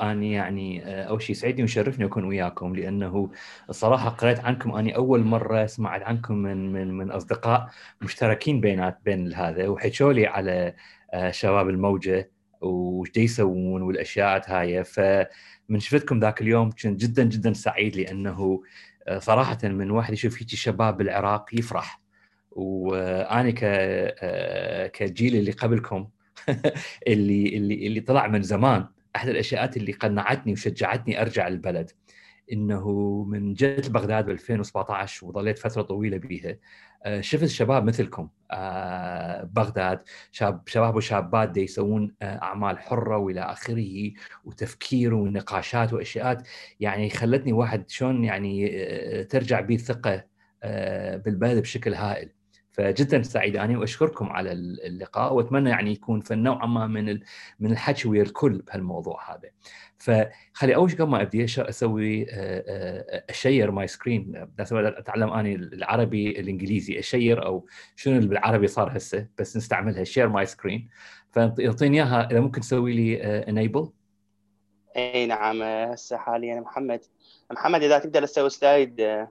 أني يعني آه، أول شيء يسعدني ويشرفني أكون وياكم لأنه الصراحه قريت عنكم أني أول مرة سمعت عنكم من من من أصدقاء مشتركين بينات بين هذا وحكوا لي على آه، شباب الموجة وش يسوون والأشياء هاي. فمن شفتكم ذاك اليوم كنت جدا جدا سعيد لأنه آه، صراحة من واحد يشوف هيك شباب بالعراق يفرح. وأنا ك كجيل اللي قبلكم اللي اللي اللي طلع من زمان. أحد الاشياء اللي قنعتني وشجعتني أرجع البلد إنه من جيت بغداد ب 2017 وظليت فترة طويلة بيها آه، شفت شباب مثلكم آه، بغداد شاب شباب وشابات دي يسوون آه، أعمال حرة وإلى آخره وتفكير ونقاشات واشياء يعني خلتني واحد شلون يعني ترجع بي الثقة بالبلد بشكل هائل. فجدا سعيد أنا واشكركم على اللقاء وأتمنى يعني يكون في نوعا ما من من الحكي ويا الكل بهالموضوع هذا. فخلي أول شيء قبل ما أبدي أسوي أ share my screen أتعلم أني العربي الإنجليزي أ share أو شنو اللي بالعربي صار هسه بس نستعملها share my screen فيعطيني إياها إذا ممكن تسوي لي enable إي نعم. هسه حاليا محمد. محمد إذا تقدر تسوي slide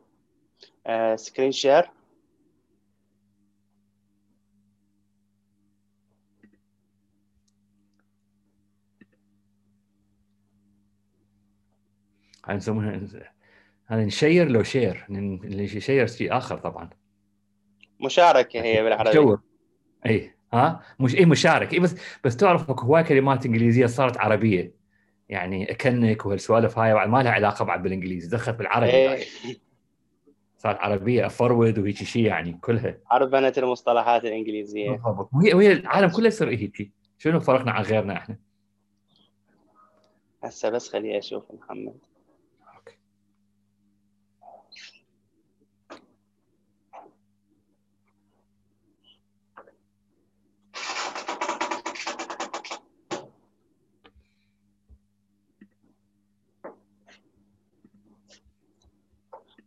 screen share نسمونها هذا ن share لو share اللي يشير شيء آخر طبعا. مشاركة هي بالعربي sure اي ها؟ مش اي مشارك اي بس بس تعرف أكو هواي كلمات إنجليزية صارت عربية. يعني أكنك وهالسوالف هاي ما لها علاقة بعد بالإنجليزي دخلت بالعربي إيه. صارت عربية افرود وهيك شيء يعني كلها. عربنت المصطلحات الإنجليزية. بالضبط. وهي وهي العالم كله يصير هيك. شنو فرقنا عن غيرنا إحنا؟ هسه بس خليني أشوف محمد.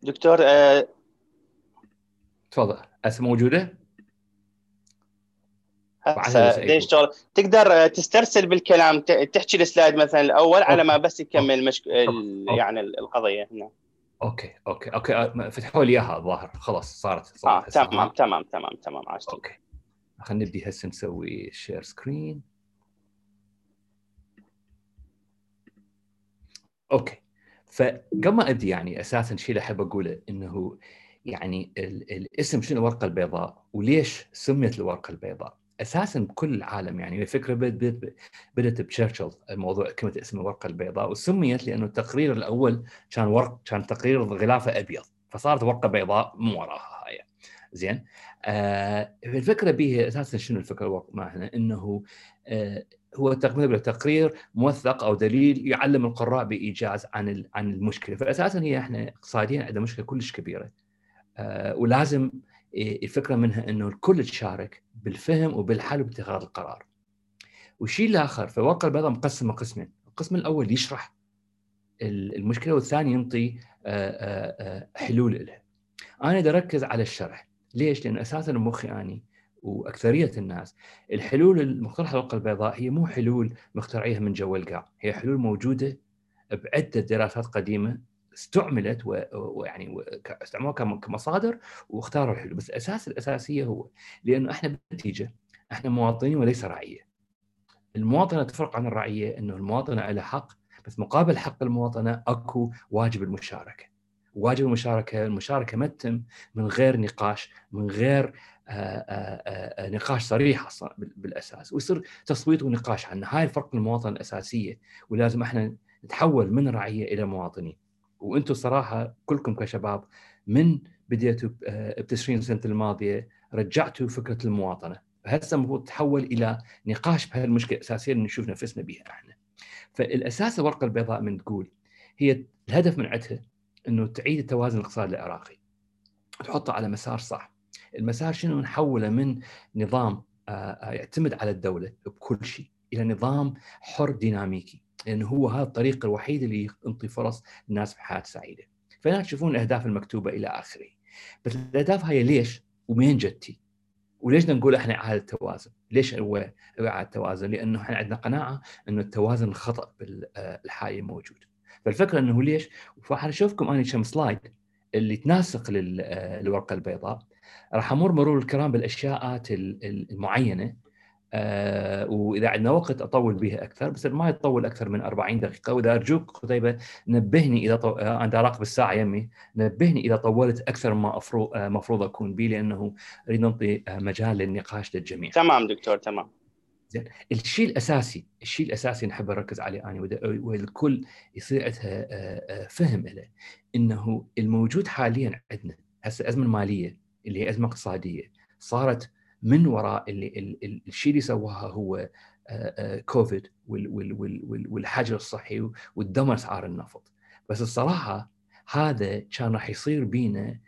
دكتور آه، تفضل. هسه موجودة؟ ليش تقدر آه، تسترسل بالكلام تحكي ال slide مثلا الأول على ما بس يكمل مشك... يعني القضية. هنا Okay. Okay. Okay. آه، فتحوا لي إياها الظاهر. خلاص صارت, صارت آه تمام تمام تمام تمام. عشت. Okay. خلينا نبدي هسه نسوي share screen أوكي. فقبل ما ابدي يعني أساسا شيء اللي أحب أقوله إنه يعني الاسم شنو الورقة البيضاء وليش سميت الورقة البيضاء؟ أساسا بكل العالم يعني الفكرة بدات بدأت بتشرشل الموضوع كلمة اسم الورقة البيضاء وسميت لأنه التقرير الأول كان ورق كان تقرير غلافة أبيض فصارت ورقة بيضاء مو وراها هاي. زين؟ آه الفكرة به أساسا شنو الفكرة معنا إنه آه هو تقريبا تقرير موثق أو دليل يعلم القراء بإيجاز عن عن المشكلة فاساسا هي إحنا اقتصاديا عندنا مشكلة كلش كبيرة آه ولازم الفكرة منها إنه الكل تشارك بالفهم وبالحل وباتخاذ القرار. والشيء الآخر في الورقه البيضاء مقسمه قسمين، القسم الأول يشرح المشكلة والثاني ينطي حلول لها. أنا أركز على الشرح، ليش؟ لأن أساسا مخي أني وأكثرية الناس. الحلول المقترحة الورقه البيضاء هي مو حلول مخترعيها من جو القاع، هي حلول موجودة بعدة دراسات قديمة استعملت ويعني استعملوها كمصادر واختاروا الحلول. بس الاساس الأساسية هو لأنه إحنا بالنتيجة إحنا مواطنين وليس رعية. المواطنة تفرق عن الرعية إنه المواطنة لها حق بس مقابل حق المواطنة أكو واجب المشاركة. واجب المشاركة المشاركة ما تتم من غير نقاش من غير آآ آآ نقاش صريح أصلا بالأساس. ويصير تصويت ونقاش عنه هاي الفرق المواطنه الأساسية. ولازم إحنا نتحول من رعية إلى مواطنين. وأنتم صراحة كلكم كشباب من بديتوا ب 20 سنة الماضية رجعتوا فكرة المواطنة. هسه المفروض تحول إلى نقاش بهالمشكلة الأساسية اللي نشوف نفسنا بها إحنا. فالأساس الورقه البيضاء من تقول هي الهدف من عندها إنه تعيد التوازن الاقتصادي العراقي تحطه على مسار صح المسار شنو نحوله من نظام يعتمد على الدولة بكل شيء إلى نظام حر ديناميكي لأنه هو هذا الطريق الوحيد اللي ينطي فرص للناس بحياة سعيدة. فهنا تشوفون الأهداف المكتوبة إلى آخره. بس الأهداف هاي ليش؟ ومين جتي؟ وليش نقول إحنا إعادة توازن؟ ليش هو إعادة توازن؟ لأنه إحنا عندنا قناعة إنه التوازن الخطا بالحالي موجود. فالفكرة إنه ليش؟ فحنشوفكم أنا كم سلايد اللي تناسق للورقه البيضاء راح أمر مرور الكرام بالأشياءات المعينة آه وإذا عندنا وقت أطول بها أكثر بس ما يطول أكثر من 40 دقيقة وإذا أرجوك قتيبة نبهني إذا طو... آه أنا اراقب الساعة يمي نبهني إذا طولت أكثر ما. آه مفروض أكون به لأنه أريد نعطي آه مجال للنقاش للجميع. تمام دكتور تمام. زين. الشيء الأساسي الشيء الأساسي نحب نركز عليه أنا والكل يصير عندها آه، آه، فهم له إنه الموجود حاليا عندنا هسه الازمه الماليه اللي هي أزمة اقتصادية صارت من وراء اللي الشيء اللي سواها هو آه، كوفيد والحجر الصحي والدمر أسعار النفط. بس الصراحة هذا كان راح يصير بينا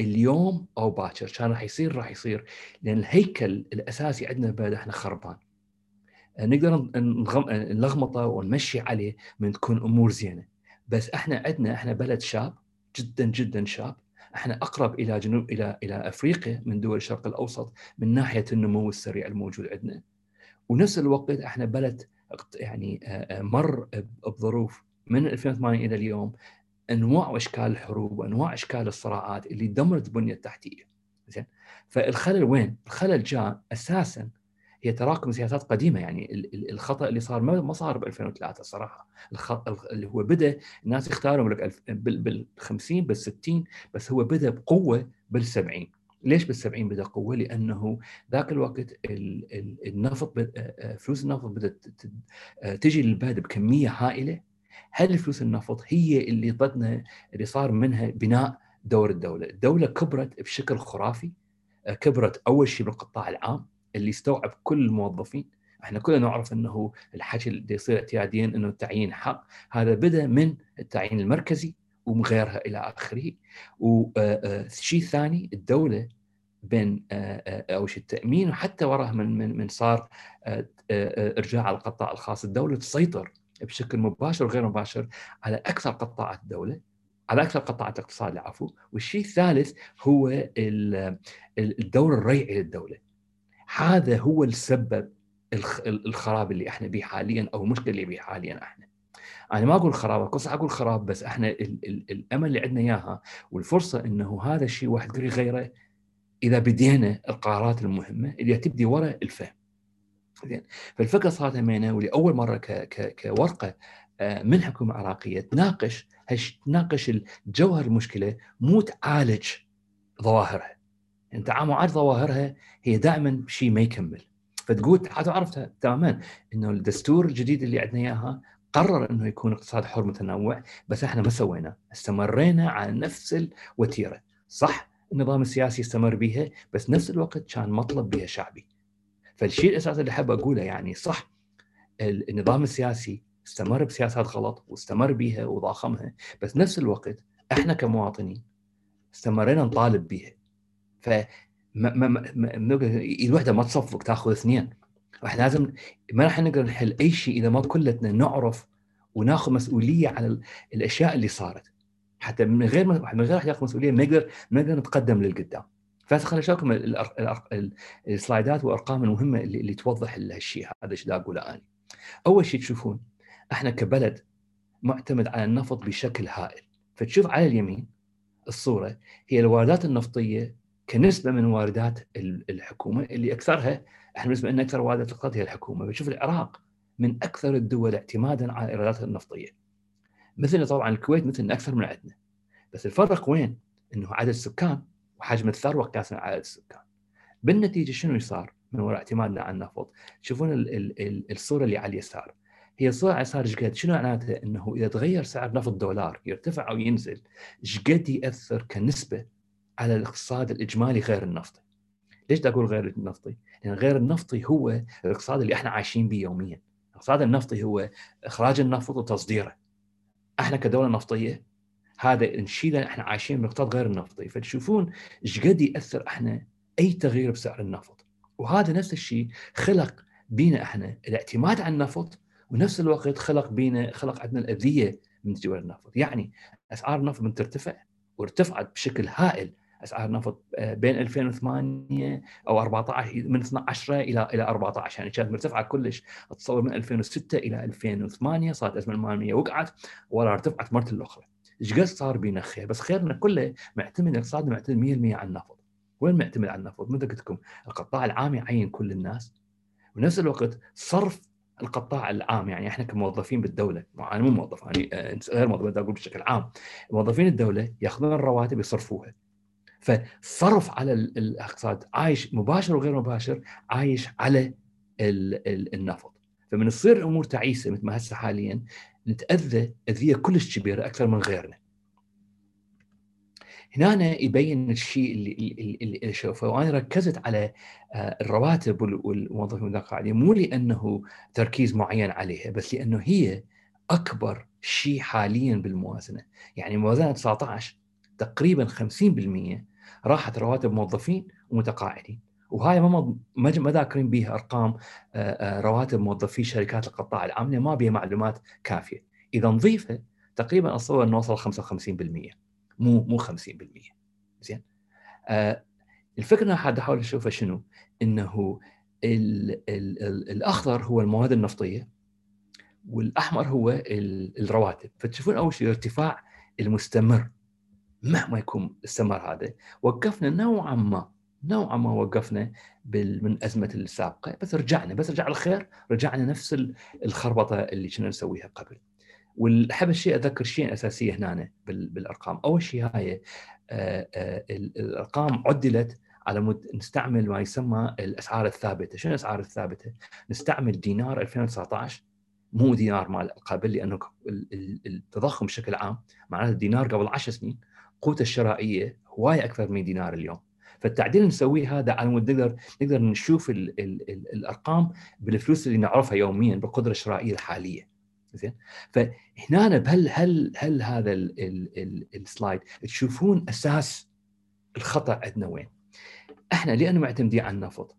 اليوم أو باكر كان راح يصير راح يصير لأن الهيكل الأساسي عندنا بلد إحنا خربان. نقدر نلغمطه ونمشي عليه من تكون امور زينة. بس إحنا عندنا إحنا بلد شاب جدا جدا شاب. إحنا أقرب إلى جنوب إلى إلى أفريقيا من دول الشرق الأوسط من ناحية النمو السريع الموجود عندنا. ونفس الوقت إحنا بلد يعني مر بظروف من 2008 إلى اليوم أنواع واشكال الحروب وأنواع أشكال الصراعات اللي دمرت البنيه التحتيه زين؟ فالخلل وين؟ الخلل جاء أساسا هي تراكم سياسات قديمة يعني الخطأ اللي صار ما صار ب 2003 الصراحه اللي هو بدأ الناس يختاروا بال 50 بال 60 بس هو بدأ بقوة بال 70 ليش بال 70 بدأ قوة؟ لأنه ذاك الوقت النفط فلوس النفط بدأت تجي للبلد بكمية هائلة. هل فلوس النفط هي اللي ضدنا اللي صار منها بناء دور الدولة، الدولة كبرت بشكل خرافي. كبرت أول شيء بالقطاع العام. اللي يستوعب كل الموظفين. إحنا كلنا نعرف إنه الحكي اللي يصير اعتياديا إنه التعيين حق. هذا بدأ من التعيين المركزي ومن غيرها إلى آخره. وشيء ثاني الدولة بين اول شيء التأمين وحتى وراها من من من صار إرجاع القطاع الخاص. الدولة تسيطر بشكل مباشر وغير مباشر على أكثر قطاعات الدولة على أكثر قطاعات الاقتصاد العفو. والشيء الثالث هو الدور الريعي للدولة. هذا هو السبب الخراب اللي إحنا به حاليا أو المشكلة اللي به حاليا إحنا. أنا ما أقول خراب قصة أقول خراب بس إحنا ال ال الأمل اللي عندنا إياها والفرصة إنه هذا الشيء واحد يقدر يغيره إذا بدينا القرارات المهمة اللي تبدي وراء الفهم. زين. فالفكرة صارت همينة ولاول مرة ك ك كورقة آه، من حكومة عراقية تناقش تناقش جوهر المشكلة مو تعالج ظواهرها. انت معاد ظواهرها هي دائما شيء ما يكمل. فتقول حتى عرفتها تماما. إنه الدستور الجديد اللي عندنا إياها قرر إنه يكون اقتصاد حر متنوع بس إحنا ما سوينا. استمرينا على نفس الوتيرة. صح النظام السياسي استمر بها بس نفس الوقت كان مطلب بها شعبي. فالشيء الاساسي اللي احب أقوله يعني صح النظام السياسي استمر بسياسات غلط واستمر بها وضاخمها بس نفس الوقت إحنا كمواطنين استمرينا نطالب بها ف ما ما ما ما تصفق تأخذ اثنين. إحنا لازم ما راح نقدر نحل أي شيء إذا ما كلتنا نعرف وناخذ مسؤولية على الأشياء اللي صارت. حتى من غير من غير ياخذ مسؤولية ما نقدر ما نقدر نتقدم للقدام. فخليني اشوفكم السلايدات والارقام المهمة اللي, اللي توضح هالشيء هذا إيش أقوله أنا. أول شيء تشوفون إحنا كبلد معتمد على النفط بشكل هائل. فتشوف على اليمين الصورة هي الواردات النفطية كنسبة من واردات الحكومة اللي أكثرها إحنا بالنسبة لنا أكثر واردات الاقتصاد هي الحكومة بنشوف العراق من أكثر الدول اعتمادا على الإيرادات النفطية مثل طبعا الكويت مثل أكثر من عندنا بس الفرق وين؟ إنه عدد السكان وحجم الثروة قياسا على عدد السكان بالنتيجة شنو صار من وراء اعتمادنا على النفط؟ تشوفون الصورة اللي على اليسار هي الصورة على اليسار إيش قد؟ شنو معناته؟ إنه إذا تغير سعر نفط الدولار يرتفع أو ينزل إيش قد يأثر كنسبة على الاقتصاد الإجمالي غير النفطي. ليش أقول غير النفطي؟ لأن غير النفطي هو الاقتصاد اللي إحنا عايشين به يوميا. الاقتصاد النفطي هو إخراج النفط وتصديره. إحنا كدولة نفطية هذا نشيله إحنا عايشين بالاقتصاد غير النفطي، فتشوفون إيش قد يأثر إحنا أي تغيير بسعر النفط. وهذا نفس الشيء خلق بينا إحنا الاعتماد على النفط ونفس الوقت خلق بينا خلق عندنا الأذية من دول النفط، يعني أسعار النفط من ترتفع وارتفعت بشكل هائل أسعار النفط آه، بين 2008 أو 14 من 12 إلى إلى 14 يعني كانت مرتفعة كلش. اتصور من 2006 إلى 2008 صارت الازمه الماليه وقعت ولا ارتفعت مرة الأخرى. إيش قد صار بينا خير؟ بس خيرنا كله معتمد اقتصادنا معتمد 100% على النفط. وين معتمد على النفط؟ مثل قلت لكم القطاع العام يعين كل الناس. ونفس الوقت صرف القطاع العام. يعني إحنا كموظفين بالدولة أنا مو موظف يعني غير موظف أقول بشكل عام. موظفين الدولة يأخذون الرواتب يصرفوها. فالصرف على الاقتصاد. عايش مباشر وغير مباشر عايش على النفط. فمن تصير الأمور تعيسة مثل ما هسه حاليا نتأذى اذيه كلش كبيرة أكثر من غيرنا. هنا يبين الشيء اللي اللي, اللي وأنا ركزت على آه، الرواتب والموظفين القاعدين مو لأنه تركيز معين عليها بس لأنه هي أكبر شيء حاليا بالموازنة. يعني موازنة 19 تقريبا 50% راحت رواتب موظفين ومتقاعدين. وهاي ما ما ذاكرين بها أرقام رواتب موظفي شركات القطاع العام ما بها معلومات كافية. إذا نضيفه تقريبا اتصور نوصل 55% مو مو 50% زين؟ الفكرة اللي حد أحاول أشوفها شنو؟ إنه ال ال ال الأخضر هو المواد النفطية والأحمر هو الرواتب. فتشوفون أول شيء الارتفاع المستمر. مهما يكون استمر هذا وقفنا نوعا ما نوعا ما وقفنا من أزمة السابقة. بس رجعنا بس رجع الخير رجعنا نفس الخربطة اللي كنا نسويها قبل. واحب الشيء أذكر شيء أساسية هنا بالأرقام. أول شيء هاي آه، آه، الأرقام عدلت على مود نستعمل ما يسمى الأسعار الثابتة، شنو الأسعار الثابتة؟ نستعمل دينار 2019 مو دينار مال قبل لأنه التضخم بشكل عام معناته الدينار قبل 10 سنين. قوته الشرائية هواي أكثر من دينار اليوم. فالتعديل اللي نسويه هذا على مود نقدر نقدر نشوف ال ال ال الأرقام بالفلوس اللي نعرفها يوميا بالقدرة الشرائية الحالية. زين فهنا بهل هل هل هذا السلايد تشوفون أساس الخطأ عندنا وين؟ إحنا لأنه معتمدين على النفط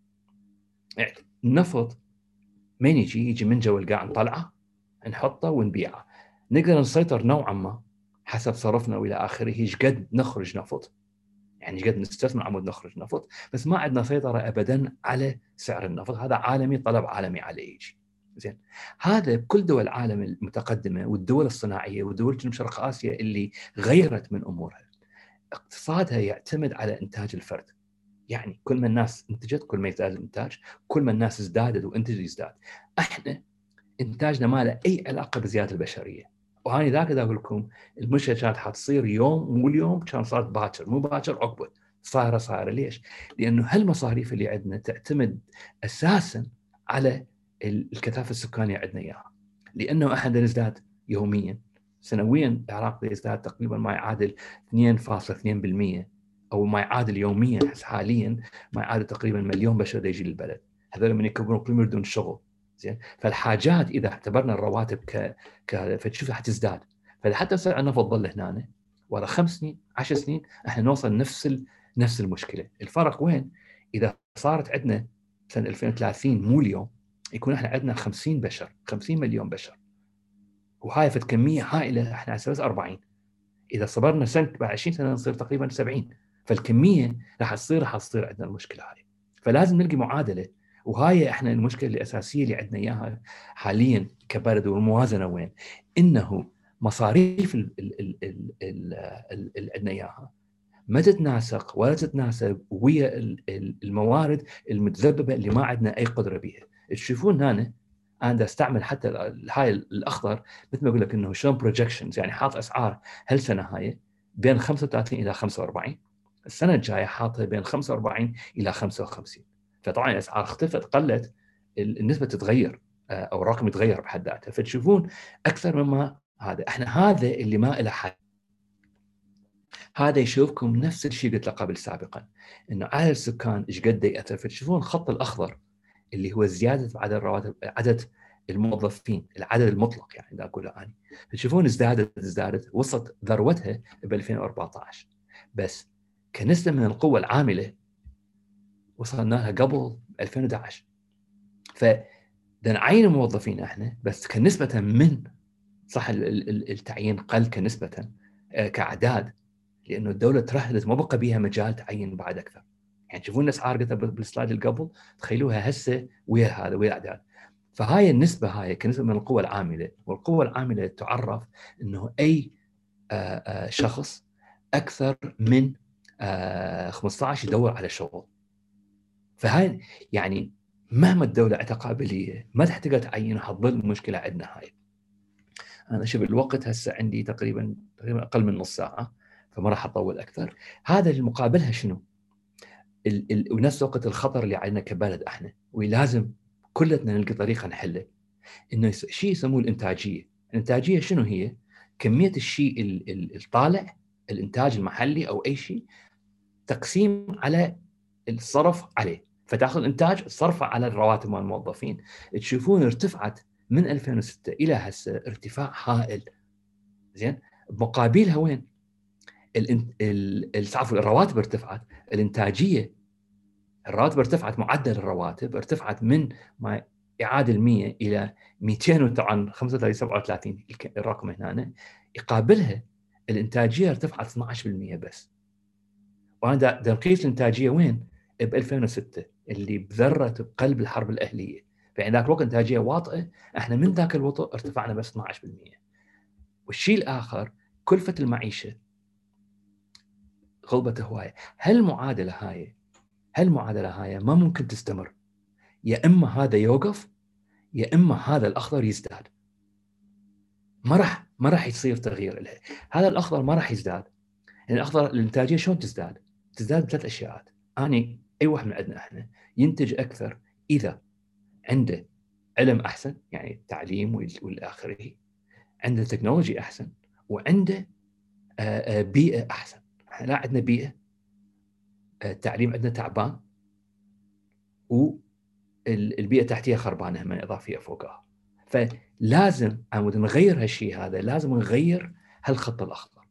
يعني النفط من يجي؟ يجي من جو القاع نطلعه نحطه ونبيعه نقدر نسيطر نوعا ما حسب صرفنا وإلى آخره إيش قد نخرج نفط يعني إيش قد نستثمر عمود نخرج نفط بس ما عندنا سيطرة ابدا على سعر النفط. هذا عالمي طلب عالمي عليه يجي زين. هذا بكل دول العالم المتقدمة والدول الصناعية ودول جنوب شرق آسيا اللي غيرت من أمورها. اقتصادها يعتمد على إنتاج الفرد. يعني كل ما الناس إنتجت كل ما يزداد الإنتاج كل ما الناس ازدادت وانتج يزداد. إحنا إنتاجنا ما له أي علاقة بزياده البشرية. وهاني ذاك أقول لكم المشكلة كانت حتصير يوم مو اليوم كان صارت باكر مو باكر عقبه صايرة صايرة. ليش؟ لأنه هالمصاريف اللي عندنا تعتمد أساسا على الكثافة السكانية عندنا إياها. لأنه إحنا نزداد يوميا سنويا العراق يزداد تقريبا ما يعادل 2.2% أو ما يعادل يوميا حاليا ما يعادل تقريبا مليون بشر يجي للبلد. هذول من يكبرون كلهم يردون شغل. زين؟ فالحاجات إذا اعتبرنا الرواتب ك ك فتشوف حتزداد فحتى سعر النفط ظل هنا ورا خمس سنين عشر سنين إحنا نوصل نفس ال... نفس المشكلة. الفرق وين؟ إذا صارت عندنا سنة 2030 مو اليوم يكون إحنا عندنا 50 بشر 50 مليون بشر. وهاي فد كميه هائله إحنا على أساس 40 إذا صبرنا سنة بعد 20 سنة نصير تقريبا 70 فالكمية راح تصير راح تصير عندنا المشكلة هاي. فلازم نلقي معادلة وهاي إحنا المشكلة الاساسيه اللي عندنا إياها حاليا كبلد والموازنة وين؟ إنه مصاريف اللي عندنا إياها ما تتناسق ولا تتناسب ويا الموارد المتذبذبة اللي ما عندنا أي قدرة بها. تشوفون هنا أنا أستعمل حتى هاي الأخضر مثل ما أقول لك إنه شلون projections يعني حاط أسعار هالسنة هاي بين 35 إلى 45 السنة الجاية حاطها بين 45 إلى 55 فطبعا الاسعار اختفت قلت النسبة تتغير آه، أو الرقم يتغير بحد ذاته. فتشوفون أكثر مما هذا. إحنا هذا اللي ما له حل هذا يشوفكم نفس الشيء قلت قبل سابقا إنه عدد السكان إيش قد ياثر فتشوفون الخط الأخضر اللي هو زيادة عدد الرواتب عدد الموظفين العدد المطلق يعني إذا أقول اني تشوفون ازدادت ازدادت وصلت ذروتها ب 2014 بس كنسبة من القوة العاملة وصلنا لها قبل 2011 ف نعين الموظفين إحنا بس كنسبة من صح التعيين قل كنسبة آه، كأعداد لأنه الدولة ترهدت ما بقى بيها مجال تعين بعد أكثر. يعني تشوفون الأسعار قلتها بالسلايد اللي قبل تخيلوها هسه ويا هذا ويا الاعداد فهاي النسبة هاي كنسبة من القوى العاملة. والقوة العاملة تعرف إنه أي آه، آه، شخص أكثر من 15 آه، يدور على شغل. فهاي يعني مهما الدولة عندها قابليه ما تقدر تعينها حتظل مشكلة عندنا هاي أنا شوف الوقت هسه عندي تقريبا تقريبا أقل من نص ساعة فما راح أطول أكثر. هذا اللي مقابلها شنو؟ ال ال ونفس الوقت الخطر اللي علينا كبلد إحنا ولازم كلنا نلقى طريقة نحله. إنه شيء يسموه الإنتاجية، الإنتاجية شنو هي؟ كمية الشيء الطالع الإنتاج المحلي أو أي شيء تقسيم على الصرف عليه. فتاخذ إنتاج صرفة على الرواتب مال الموظفين. تشوفون ارتفعت من 2006 إلى هسه ارتفاع هائل. زين؟ مقابلها وين؟ عفوا الرواتب ارتفعت. الإنتاجية الرواتب ارتفعت معدل الرواتب ارتفعت من ما يعادل 100 إلى 200 طبعا 35 37 الرقم هنا. يقابلها الإنتاجية ارتفعت 12% بس. وأنا نقيس الإنتاجية وين؟ ب 2006 اللي بذرت بقلب الحرب الأهلية. فعند ذاك الوقت إنتاجية واطئة إحنا من ذاك الوطء ارتفعنا بس 12% والشيء الآخر كلفة المعيشة. غلبت هواية. هل المعادله هاي هل المعادله هاي ما ممكن تستمر؟ يا إما هذا يوقف يا إما هذا الأخضر يزداد. ما راح ما راح يصير تغيير له. هذا الأخضر ما راح يزداد. يعني الأخضر الإنتاجية شلون تزداد؟ تزداد بثلاث اشياء أني أي واحد من عندنا إحنا ينتج أكثر إذا عنده علم أحسن يعني التعليم والاخره عنده تكنولوجي أحسن وعنده بيئة أحسن. إحنا لا عندنا بيئة التعليم عندنا تعبان والبيئه التحتيه خربانة من إضافية فوقها. فلازم عمود نغير هالشيء هذا لازم نغير هالخط الأخضر.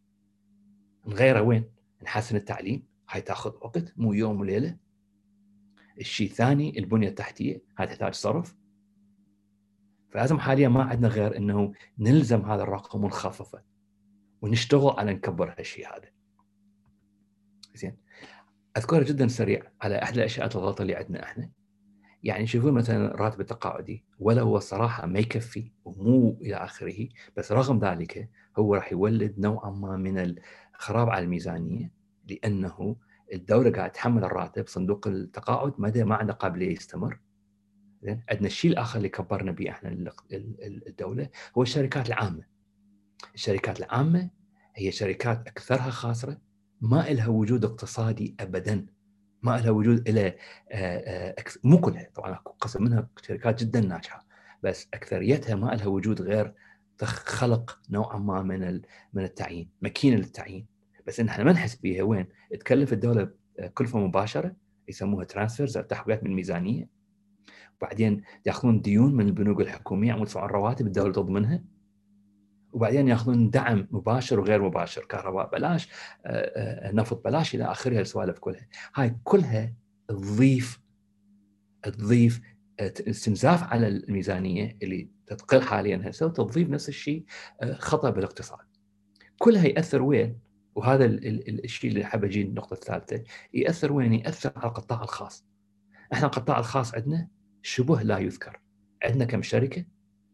نغيره وين؟ نحسن التعليم هاي تاخذ وقت مو يوم وليلة. الشيء الثاني البنية التحتية هاي تحتاج صرف. فلازم حاليا ما عندنا غير إنه نلزم هذا الرقم ونخففه ونشتغل على نكبر هالشيء هذا. زين. أذكرها جدا سريع على أحد الأشياء الغلط اللي عندنا إحنا. يعني شوفوا مثلا الراتب التقاعدي ولا هو الصراحه ما يكفي ومو إلى آخره بس رغم ذلك هو راح يولد نوعا ما من الخراب على الميزانية لأنه الدولة قاعدة تحمل الراتب صندوق التقاعد ما ما عنده قابلية يستمر. زين؟ عندنا الشيء الآخر اللي كبرنا به إحنا الدولة هو الشركات العامة. الشركات العامة هي شركات أكثرها خاسرة ما لها وجود اقتصادي ابدا ما لها وجود إلى مو كلها طبعا قسم منها شركات جدا ناجحة بس أكثريتها ما لها وجود غير خلق نوعا ما من من التعيين ماكينه للتعيين. بس إن إحنا ما نحس بها وين؟ تكلف الدولة كلفة مباشرة يسموها transfers تحويلات من الميزانية. وبعدين يأخذون ديون من البنوك الحكومية عم يدفعون رواتب الدولة تضمنها وبعدين يأخذون دعم مباشر وغير مباشر كهرباء بلاش نفط بلاش إلى آخره السوالف كلها. هاي كلها تضيف تضيف استنزاف على الميزانية اللي تتقل حاليا هسه وتضيف نفس الشيء خطأ بالاقتصاد. كلها يأثر وين؟ وهذا الشيء اللي حاب أجي النقطة الثالثة يأثر وين؟ يأثر على القطاع الخاص. إحنا القطاع الخاص عندنا شبه لا يذكر. عندنا كم شركة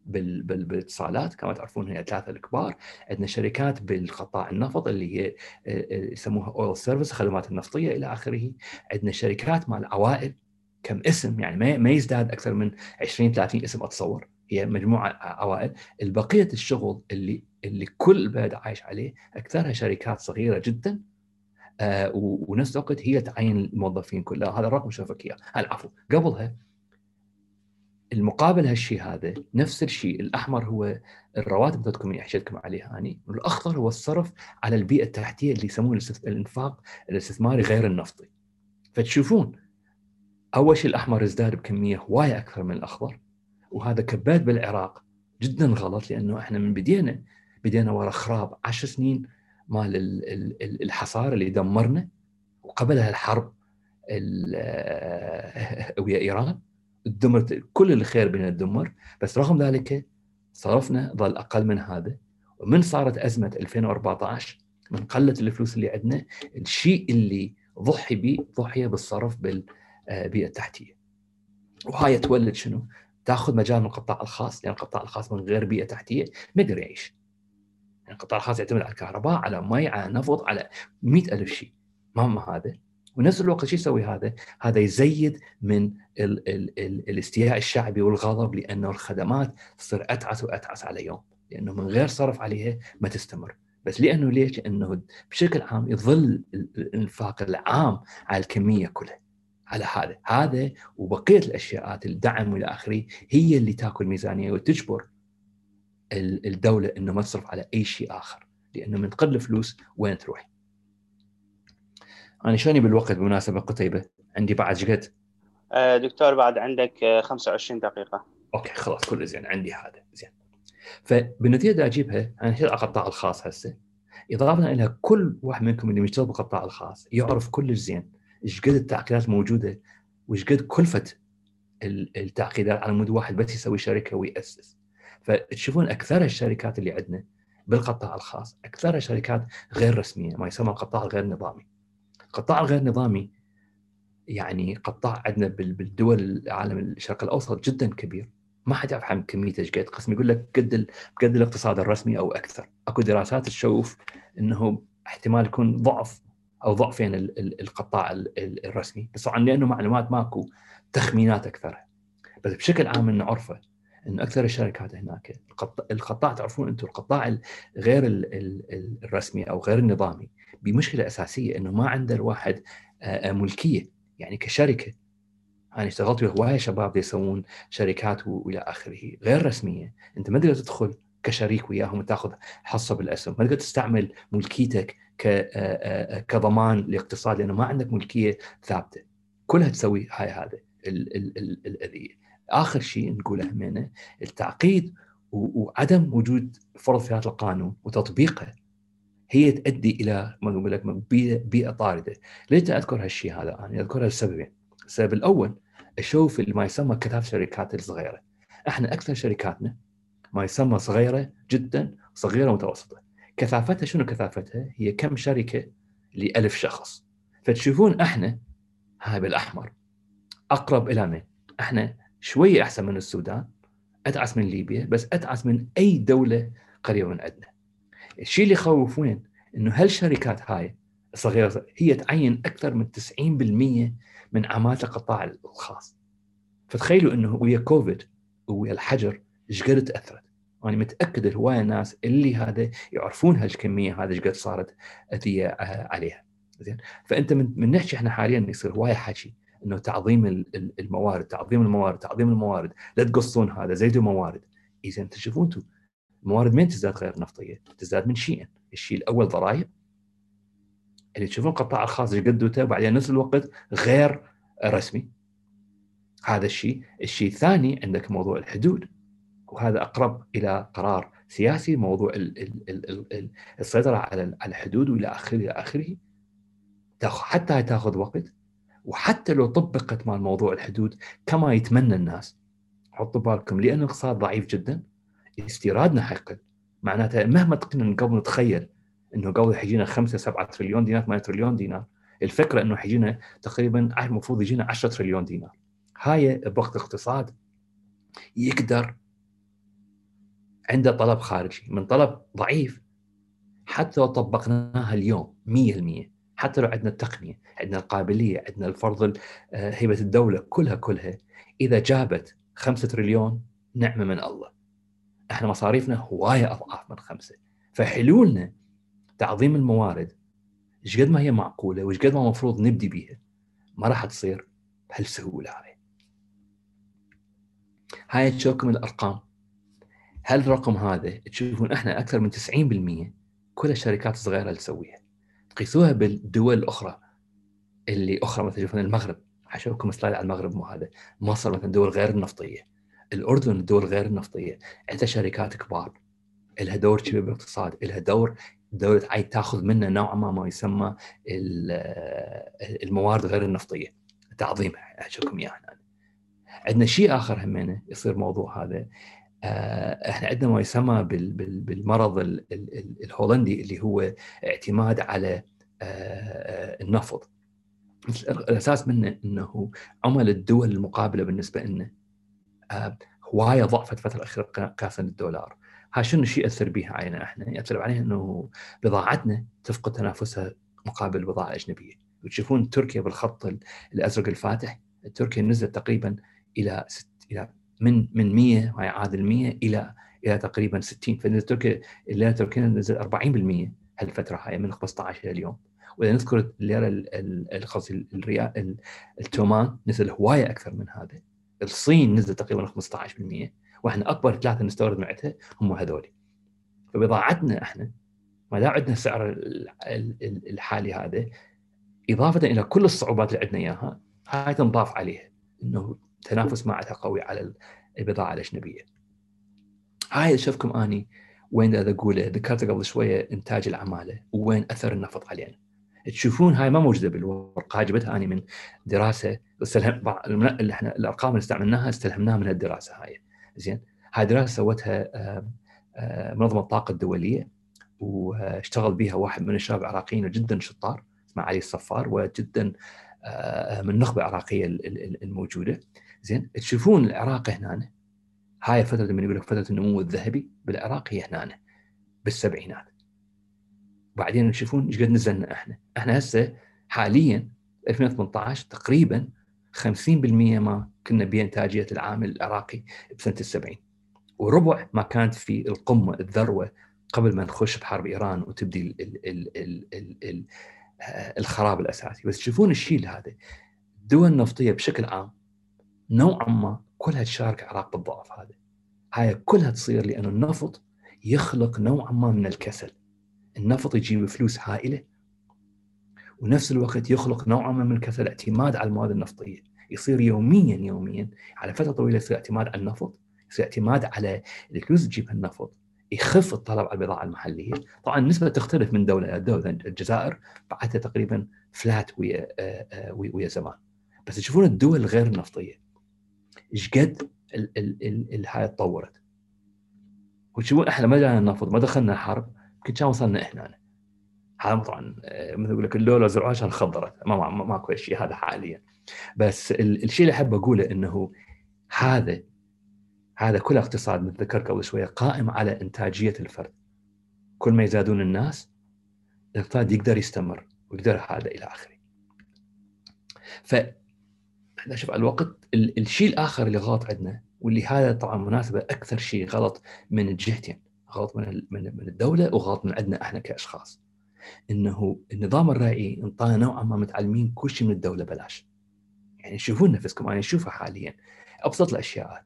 بالاتصالات كما تعرفون هي ثلاثة الكبار. عندنا شركات بالقطاع النفط اللي هي يسموها oil service الخدمات النفطية إلى آخره. عندنا شركات مال عوائل كم اسم يعني ما يزداد أكثر من 20 30 اسم أتصور. هي مجموعة عوائل البقية الشغل اللي اللي كل البلد عايش عليه أكثرها شركات صغيرة جدا آه ونفس الوقت هي تعين الموظفين كلها. هذا الرقم شوفك إياه؟ العفو. قبلها المقابل هالشيء هذا نفس الشيء. الأحمر هو الرواتب بدكم اللي عليها اني والأخضر هو الصرف على البيئة التحتية اللي يسمونه الإنفاق الاستثماري غير النفطي. فتشوفون أول شيء الأحمر ازداد بكمية هوايه أكثر من الأخضر. وهذا كبات بالعراق جدا غلط لأنه إحنا من بدينا بدينا ورا خراب عشر سنين مال الحصار اللي دمرنا وقبلها الحرب ويا إيران دمرت كل الخير بين الدمر بس رغم ذلك صرفنا ظل أقل من هذا ومن صارت أزمة 2014 من قلة الفلوس اللي عندنا الشيء اللي ضحي به ضحيه بالصرف بالبيئه التحتيه وهاي تولد شنو؟ تاخذ مجال من القطاع الخاص لأن القطاع الخاص من غير بيئة تحتية ما يقدر يعيش. يعني القطاع الخاص يعتمد على الكهرباء على مي على نفط على مئة ألف شيء. ما هذا؟ ونفس الوقت شو يسوي هذا؟ هذا يزيد من ال ال ال الاستياء الشعبي والغضب لأنه الخدمات تصير أتعس وأتعس على يوم. لأنه من غير صرف عليها ما تستمر. بس لأنه ليش؟ لأنه بشكل عام يظل الإنفاق العام على الكمية كلها. على هذا. هذا وبقية الاشياء الدعم وإلى آخره هي اللي تأكل ميزانية وتجبر الدولة إنه ما تصرف على أي شيء آخر. لأنه من تقل الفلوس وين تروح؟ أنا شلوني بالوقت بمناسبة قتيبة؟ عندي بعد شقد؟ آه، دكتور بعد عندك 25 دقيقة. أوكي خلاص كل زين. عندي هذا زين. فبالنتيجة دا أجيبها أنا على القطاع الخاص هسه. إضافة إلى كل واحد منكم اللي يشتغل بالقطاع الخاص يعرف كلش زين. إيش قد التعقيدات موجودة؟ وإيش قد كلفة التعقيدات على مود واحد بس يسوي شركة ويأسس. فتشوفون أكثر الشركات اللي عندنا بالقطاع الخاص اكثرها شركات غير رسمية ما يسمى القطاع الغير نظامي. القطاع الغير نظامي يعني قطاع عندنا بالدول العالم الشرق الأوسط جدا كبير. ما حد يعرف عن كميته إيش قد. قسم يقول لك قد قد الاقتصاد الرسمي أو أكثر. أكو دراسات تشوف إنه احتمال يكون ضعف أو ضعفين القطاع الرسمي. بس طبعا لأنه معلومات ماكو تخمينات أكثر. بس بشكل عام إنه عرفة إنه أكثر الشركات هناك القطاع تعرفون أنتم القطاع غير الرسمي أو غير النظامي بمشكلة أساسية إنه ما عنده الواحد ملكية. يعني كشركة. أنا اشتغلت ويا هوايه شباب يسوون شركات وإلى آخره. غير رسمية. أنت ما تقدر تدخل كشريك وياهم وتاخذ حصة بالاسهم ما تقدر تستعمل ملكيتك كضمان لاقتصاد لأنه ما عندك ملكية ثابتة كلها تسوي هاي هذا الاذيه آخر شيء نقوله همينه التعقيد وعدم وجود فرض في هذا القانون وتطبيقه هي تؤدي إلى ما نقول لك بيئة طاردة، ليش أذكر هالشيء هذا أنا؟ اذكرها لسببين، السبب الأول أشوف ما يسمى كثافه الشركات الصغيرة. إحنا أكثر شركاتنا ما يسمى صغيرة جدا صغيرة متوسطة. كثافتها شنو كثافتها؟ هي كم شركة لألف شخص. فتشوفون إحنا هاي بالأحمر أقرب إلى من؟ إحنا شوية أحسن من السودان أتعس من ليبيا بس أتعس من أي دولة قريبة من عندنا. الشيء اللي يخوف وين؟ إنه هالشركات هاي الصغيره هي تعين أكثر من 90% من عمالة القطاع الخاص. فتخيلوا إنه ويا كوفيد ويا الحجر إيش قد تأثرت. أنا متأكد هوايه ناس اللي هذا يعرفون هالكمية هذا إيش قد صارت اذيه آه، عليها. زين؟ فأنت من, نحكي إحنا حاليا يصير هواية حكي إنه تعظيم الموارد تعظيم الموارد تعظيم الموارد. لا تقصون هذا زيدوا موارد. إذا أنت شوفوا أنتم الموارد من تزداد غير نفطية؟ تزداد من شيئين، الشيء الأول ضرائب. اللي تشوفون القطاع الخاص إيش قدوته وبعدين نفس الوقت غير رسمي. هذا الشيء، الشيء الثاني عندك موضوع الحدود. وهذا أقرب إلى قرار سياسي موضوع ال ال ال ال السيطرة على الحدود وإلى آخره إلى آخره. حتى تاخذ وقت. وحتى لو طبقت مال موضوع الحدود كما يتمنى الناس. حطوا بالكم لأن الاقتصاد ضعيف جدا. استيرادنا حيقل. معناتها مهما كنا قبل نتخيل إنه قبل حيجينا 5 7 تريليون دينار 8 تريليون دينار. الفكرة إنه حيجينا تقريبا المفروض يجينا 10 تريليون دينار. هاي بوقت اقتصاد يقدر عنده طلب خارجي من طلب ضعيف. حتى لو طبقناها اليوم 100% حتى لو عندنا التقنية عندنا القابلية عندنا الفرض آه، هيبة الدولة كلها كلها إذا جابت 5 تريليون نعمة من الله. إحنا مصاريفنا هواية أضعاف من خمسة. فحلولنا تعظيم الموارد إيش قد ما هي معقولة وإيش قد ما المفروض نبدي بيها ما راح تصير بهالسهولة هاي. هاي تشوفكم الأرقام. هل الرقم هذا تشوفون أحنا أكثر من 90% كل الشركات الصغيرة اللي تسويها تقيسوها بالدول الأخرى اللي أخرى مثلا تشوفون المغرب حشوفكم سلايد على المغرب مو هذا. مصر مثلا دول غير النفطية الأردن الدول غير النفطية عندها شركات كبار لها دور كبير بالاقتصاد لها دور دولة عايز تاخذ منا نوعا ما ما يسمى الموارد غير النفطية. تعظيمها أشوفكم إياها عندنا شيء آخر همينه يصير موضوع هذا. إحنا عندنا ما يسمى بالمرض الهولندي اللي هو اعتماد على النفط. الأساس منه إنه عمل الدول المقابلة بالنسبة لنا هواية ضعفت الفترة الأخيرة قياسا للدولار هاي شنو الشيء يأثر بها علينا إحنا؟ يأثر علينا إنه بضاعتنا تفقد تنافسها مقابل البضاعه الاجنبيه، وتشوفون تركيا بالخط الأزرق الفاتح، تركيا نزلت تقريبا إلى ست إلى من من 100 وهي عادل 100 إلى إلى تقريبا 60 فنزلت تركيا الليره التركيه نزل 40% هالفترة هاي من 15 إلى اليوم. وإذا نذكر الليره قصدي الريال التومان نزل هواية أكثر من هذا. الصين نزل تقريبا 15% وإحنا أكبر ثلاثة نستورد معتها هم هذول فبضاعتنا إحنا ما دام عندنا السعر الحالي هذا إضافة إلى كل الصعوبات اللي عندنا إياها هاي تنضاف عليها إنه تنافس ما عندها قوي على البضاعة الأجنبية. هاي اشوفكم أني وين اذا أقوله ذكرت قبل شوية إنتاج العمالة وين أثر النفط علينا. تشوفون هاي ما موجودة بالورقة جبتها أني من دراسة استلهم اللي إحنا الأرقام اللي استعملناها استلهمناها من الدراسه هاي زين هاي دراسة سوتها منظمة الطاقة الدولية واشتغل بها واحد من الشباب العراقيين جدا شطار اسمه علي الصفار وجدا من النخبه العراقيه الموجودة زين تشوفون العراق هنا هاي فترة من يقول لك فترة النمو الذهبي بالعراق هي هنا بالسبعينات. وبعدين تشوفون إيش قد نزلنا إحنا. إحنا هسه حاليا 2018 تقريبا 50% ما كنا بانتاجيه العامل العراقي بسنة السبعين. وربع ما كانت في القمة الذروة قبل ما نخش بحرب إيران وتبدي ال ال ال ال ال الخراب الأساسي. بس تشوفون الشيء هذا. الدول النفطية بشكل عام نوعا ما كلها تشارك العراق بالضعف هذا هاي كلها تصير لأن النفط يخلق نوعا ما من الكسل. النفط يجيب فلوس هائلة ونفس الوقت يخلق نوعا ما من الكسل اعتماد على المواد النفطية. يصير يوميا يوميا على فترة طويلة يصير اعتماد على النفط يصير اعتماد على الفلوس تجيبها النفط. يخف الطلب على البضاعة المحلية، طبعا النسبة تختلف من دولة إلى دولة، الجزائر بعدها تقريبا فلات ويا آه، آه، ويا زمان. بس تشوفون الدول الغير النفطية. إيش قد هاي تطورت. وتشوفون إحنا ما جانا النفط ما دخلنا حرب يمكن كان وصلنا هنا. هذا طبعا آه، مثل يقول لك اللولا زرعوها عشان خضرت ما ماكو شيء هذا حاليا. بس الشيء اللي أحب أقوله إنه هذا هذا كل اقتصاد مثل ذكرت قبل شوية قائم على إنتاجية الفرد كل ما يزادون الناس الاقتصاد يقدر يستمر ويقدر هذا إلى آخره ف إحنا شوف الوقت الشيء الآخر اللي غلط عندنا واللي هذا طبعا مناسبة أكثر شيء غلط من الجهتين غلط من من الدولة وغلط من عندنا إحنا كأشخاص. إنه النظام الرأي انطانا نوعا ما متعلمين كل شيء من الدولة بلاش. يعني شوفون نفسكم أنا اشوفها حاليا. أبسط الاشياء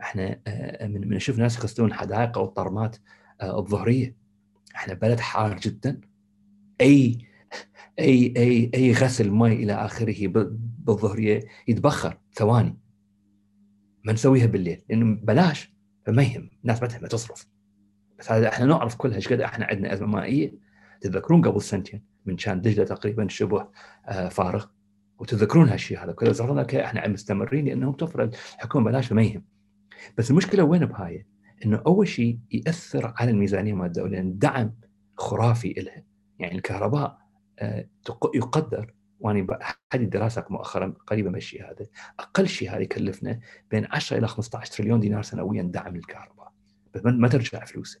إحنا آه، من من نشوف ناس يغسلون الحدائق أو الطرمات آه، الظهرية. إحنا بلد حار جدا. أي أي أي أي غسل ماء إلى آخره بالظهريه يتبخر. ثواني. ما نسويها بالليل لأنه بلاش. فما يهم. الناس ما تهم تصرف. بس هذا إحنا نعرف كلها إيش قد إحنا عندنا أزمة مائية. تتذكرون قبل سنتين من كان دجلة تقريبا شبه آه، فارغ. وتذكرون هالشيء هذا. كله صرنا إحنا مستمرين لأنهم توفر الحكومة بلاش فما يهم. بس المشكلة وين بهاي؟ إنه أول شيء يأثر على الميزانية مال الدولة لأن دعم خرافي لها يعني الكهرباء يقدر وأنا احد الدراسه مؤخرا قريبه من هذا. أقل شيء هذا يكلفنا بين 10 إلى 15 تريليون دينار سنويا دعم للكهرباء. ما ترجع فلوسه.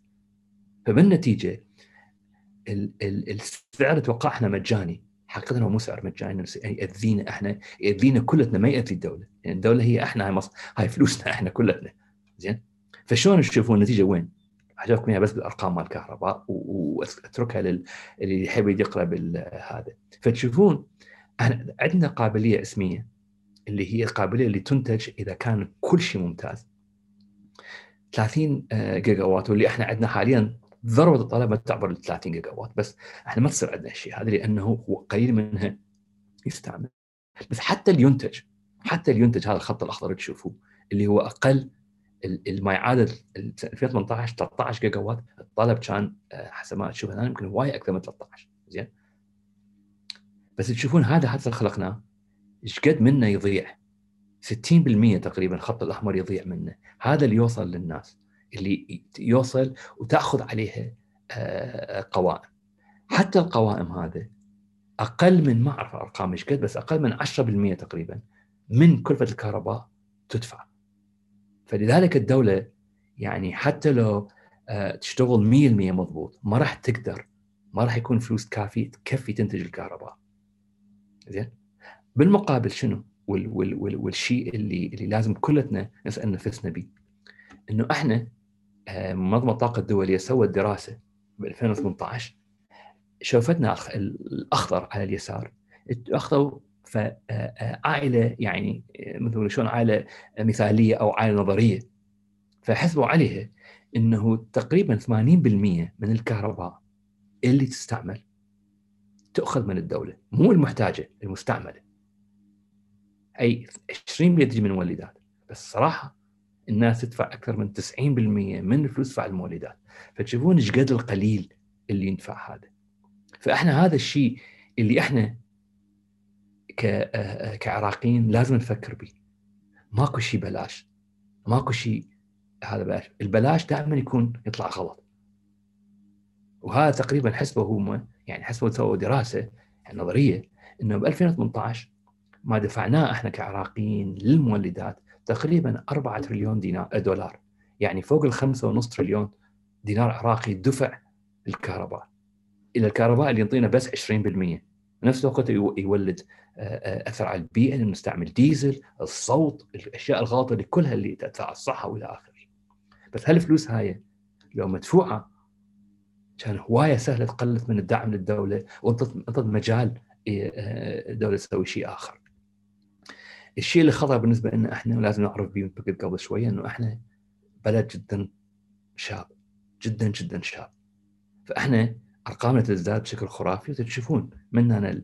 فبالنتيجه السعر أتوقع إحنا مجاني. حقيقه هو مو سعر مجاني يعني يأذينا إحنا يأذينا كلتنا ما يأذي الدولة. يعني الدولة هي إحنا هاي. هاي فلوسنا إحنا كلتنا. زين؟ فشلون تشوفون النتيجة وين؟ اعجبكم اياها بس بالأرقام مال الكهرباء وأتركها لل اللي يحب يقرأ بالهذا فشوفون إحنا عندنا قابلية اسمية اللي هي القابلية اللي تنتج إذا كان كل شيء ممتاز. 30 آه، gigawatt واللي إحنا عندنا حاليا ذروة الطلب ما تعبر ال 30 gigawatt بس إحنا ما تصير عندنا الشيء هذا لأنه هو قليل منها يستعمل. بس حتى اللي ينتج حتى اللي ينتج هذا الخط الأخضر تشوفوه اللي هو أقل ما يعادل 2018 13 gigawatt الطلب كان آه، حسب ما تشوف الان يمكن هواي أكثر من 13 زين؟ بس تشوفون هذا حتى خلقناه إيش قد منه يضيع؟ 60% تقريبا الخط الأحمر يضيع منه. هذا اللي يوصل للناس اللي يوصل وتأخذ عليها آه، قوائم. حتى القوائم هذا أقل من ما أعرف أرقام إيش قد بس أقل من 10% تقريبا من كلفه الكهرباء تدفع. فلذلك الدولة يعني حتى لو آه، تشتغل 100% مضبوط ما راح تقدر ما راح يكون فلوس كافي تكفي تنتج الكهرباء. زين؟ بالمقابل شنو؟ وال وال وال والشيء اللي اللي لازم كلتنا نسأل نفسنا به إنه إحنا آه، منظمة الطاقة الدولية سوت دراسة ب 2018 شوفتنا الأخضر على اليسار اخذوا فعائله آه، يعني مثل شلون عائلة مثالية أو عائلة نظرية. فحسبوا عليها إنه تقريبا 80% من الكهرباء اللي تستعمل تؤخذ من الدولة مو المحتاجة المستعملة. أي 20% تجي من المولدات بس صراحة الناس تدفع أكثر من 90% من الفلوس تدفع المولدات. فتشوفون إيش قد القليل اللي يندفع هذا. فإحنا هذا الشيء اللي إحنا كعراقيين لازم نفكر به ماكو شيء بلاش. ماكو شيء هذا بلاش. البلاش دائما يكون يطلع غلط. وهذا تقريبا حسبوا هم يعني حسبوا سووا دراسة نظرية إنه ب 2018 ما دفعناه إحنا كعراقيين للمولدات تقريبا 4 تريليون دينار دولار. يعني فوق ال 5.5 تريليون دينار عراقي دفع للكهرباء إلى الكهرباء اللي يعطينا بس 20% نفس الوقت يولد أثر على البيئة نستعمل ديزل، الصوت، الأشياء الغلط اللي كلها اللي تأثر على الصحة وإلى آخره. بس هالفلوس هاي لو مدفوعة كان هواية سهلة تقلص من الدعم للدولة وانطت مجال الدولة تسوي شيء آخر. الشيء اللي خطر بالنسبة لنا إحنا ولازم نعرف به قبل شوية إنه إحنا بلد جدا شاب جدا جدا شاب. فإحنا أرقامنا تزداد بشكل خرافي وتشوفون من هنا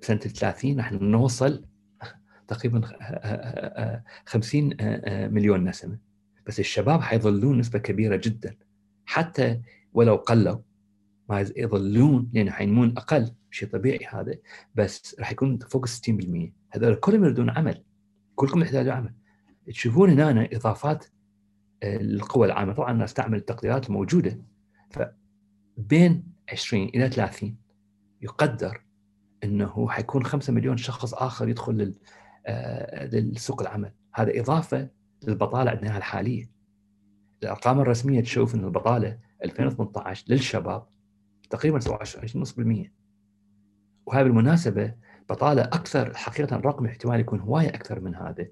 بسنة ال 30 راح نوصل تقريبا 50 مليون نسمة. بس الشباب حيظلون نسبة كبيرة جدا. حتى ولو قلوا ما يظلون لأن حينمون أقل شيء طبيعي هذا. بس راح يكون فوق 60% هذول كلهم يريدون عمل. كلكم يحتاجون عمل. تشوفون هنا إضافات للقوى العامه طبعا الناس تعمل التقديرات الموجوده فبين 20 إلى 30 يقدر إنه حيكون 5 مليون شخص آخر يدخل آه، للسوق العمل. هذا إضافة للبطالة عندنا الحالية. الأرقام الرسمية تشوف إن البطالة 2018 للشباب تقريبا 27.5% وهذه بالمناسبة بطالة أكثر حقيقة الرقم احتمال يكون هواية أكثر من هذا.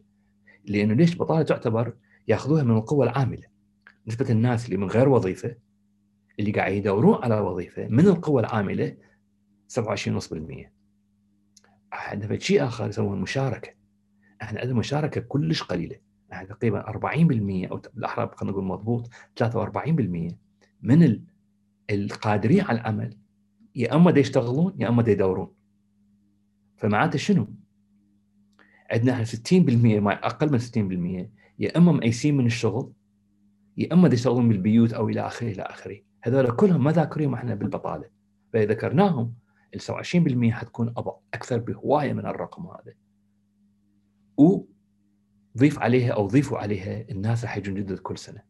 لأنه ليش بطالة تعتبر يأخذوها من القوى العاملة؟ نسبة الناس اللي من غير وظيفة اللي قاعد يدورون على وظيفة من القوى العاملة 27.5% عندنا شيء آخر يسموه المشاركة. إحنا عندنا مشاركه كلش قليلة. إحنا تقريبا 40% أو بالاحرى خلينا نقول مضبوط 43% من القادرين على العمل يا أما دا يشتغلون يا أما دا يدورون. فمعناته شنو؟ عندنا إحنا 60% ما أقل من 60% يا أما مأيسين من الشغل يا أما دا يشتغلون بالبيوت أو إلى آخره إلى آخره. هذول كلهم ما ذاكرين إحنا بالبطالة. فإذا ذكرناهم ال 27% حتكون أكثر بهواية من الرقم هذا. وضيف عليها أو ضيفوا عليها الناس راح يجون جدد كل سنة.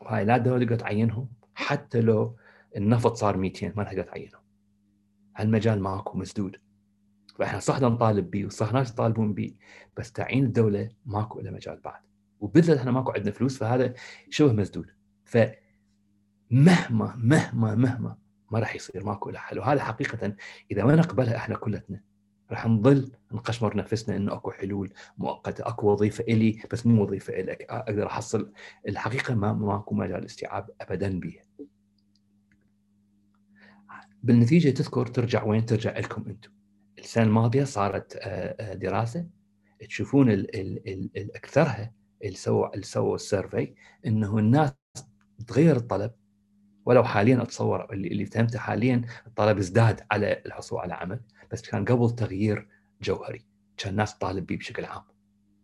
وهاي لا الدولة تقدر تعينهم حتى لو النفط صار 200 ما تقدر تعينهم. هالمجال ماكو مسدود. فإحنا صح نطالب به وصح ناس يطالبون به بس تعيين الدولة ماكو له مجال بعد. وبالذات إحنا ماكو عندنا فلوس فهذا شبه مسدود. فمهما مهما مهما ما راح يصير ماكو له حل. وهذا حقيقة إذا ما نقبلها إحنا كلتنا راح نظل نقشمر نفسنا إنه أكو حلول مؤقتة أكو وظيفة إلي بس مو وظيفة لك أقدر أحصل الحقيقة ما ماكو مجال استيعاب ابدا بها بالنتيجة تذكر ترجع وين؟ ترجع لكم أنتم السنة الماضية صارت دراسة. تشوفون الاكثرها اللي سووا اللي سووا السيرفي إنه الناس تغير الطلب ولو حاليا أتصور اللي, اللي فهمته حاليا الطلب ازداد على الحصول على عمل بس كان قبل تغيير جوهري كان الناس تطالب به بشكل عام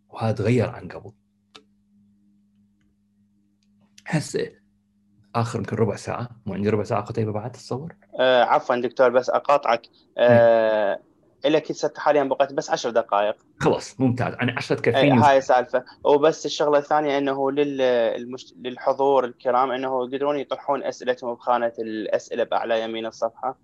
وهذا تغير عن قبل. هسه آخر يمكن ربع ساعة مو عندي ربع ساعة قتيبه بعد تصور آه عفوا دكتور بس أقاطعك. آه لك هسه حاليا بقيت بس 10 دقائق. خلاص ممتاز. يعني 10 أي تكفيني هاي سالفة. وبس الشغلة الثانية إنه للمش... للحضور الكرام إنه يقدرون يطرحون أسئلتهم بخانة الأسئلة بأعلى يمين الصفحة.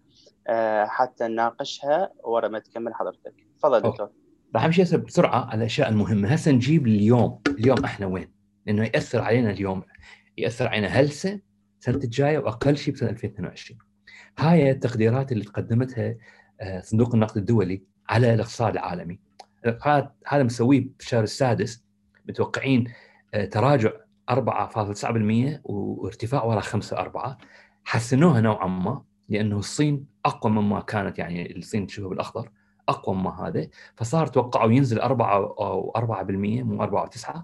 آه، حتى نناقشها ورا ما تكمل حضرتك. تفضل دكتور. راح امشي هسه بسرعة على الأشياء المهمة. هسه نجيب اليوم اليوم إحنا وين؟ لأنه يأثر علينا اليوم. يأثر علينا هلسة السنة الجاية وأقل شيء بسنة 2022 هاي التقديرات اللي تقدمتها صندوق النقد الدولي على الاقتصاد العالمي. هذا مسويه بالشهر السادس متوقعين آه، تراجع 4.9% وارتفاع وراء 5 4 حسنوها نوعا ما لأنه الصين أقوى مما كانت يعني الصين تشوفها بالأخضر أقوى مما هذا فصار توقعوا ينزل 4 أو 4% مو 4 و9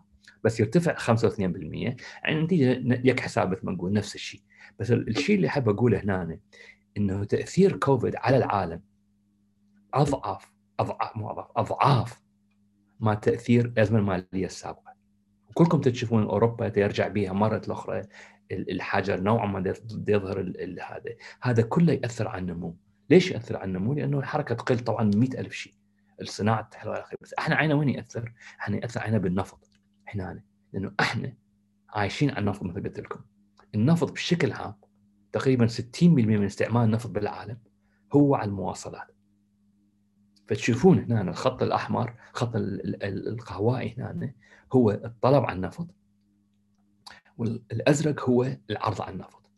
بس يرتفع 5 2% يعني النتيجة يك حساب مثل ما نقول نفس الشيء. بس الشيء اللي أحب أقوله هنا إنه تأثير كوفيد على العالم أضعف أضعاف مو أضعاف أضعاف ما تأثير الأزمة المالية السابقة. وكلكم تشوفون أوروبا يرجع بها مرة الاخرى الحجر نوعا ما يظهر هذا. هذا كله يأثر على النمو. ليش يأثر على النمو؟ لأنه الحركة تقل طبعا 100000 شيء. الصناعة إلى اخره بس إحنا عينا وين يأثر؟ إحنا يأثر علينا بالنفط. هنا لأنه إحنا عايشين على النفط مثل قلت لكم. النفط بشكل عام تقريبا 60% من استعمال النفط بالعالم هو على المواصلات. فتشوفون هنا الخط الأحمر خط القهوائي هنا هو الطلب على النفط والأزرق هو العرض على النفط.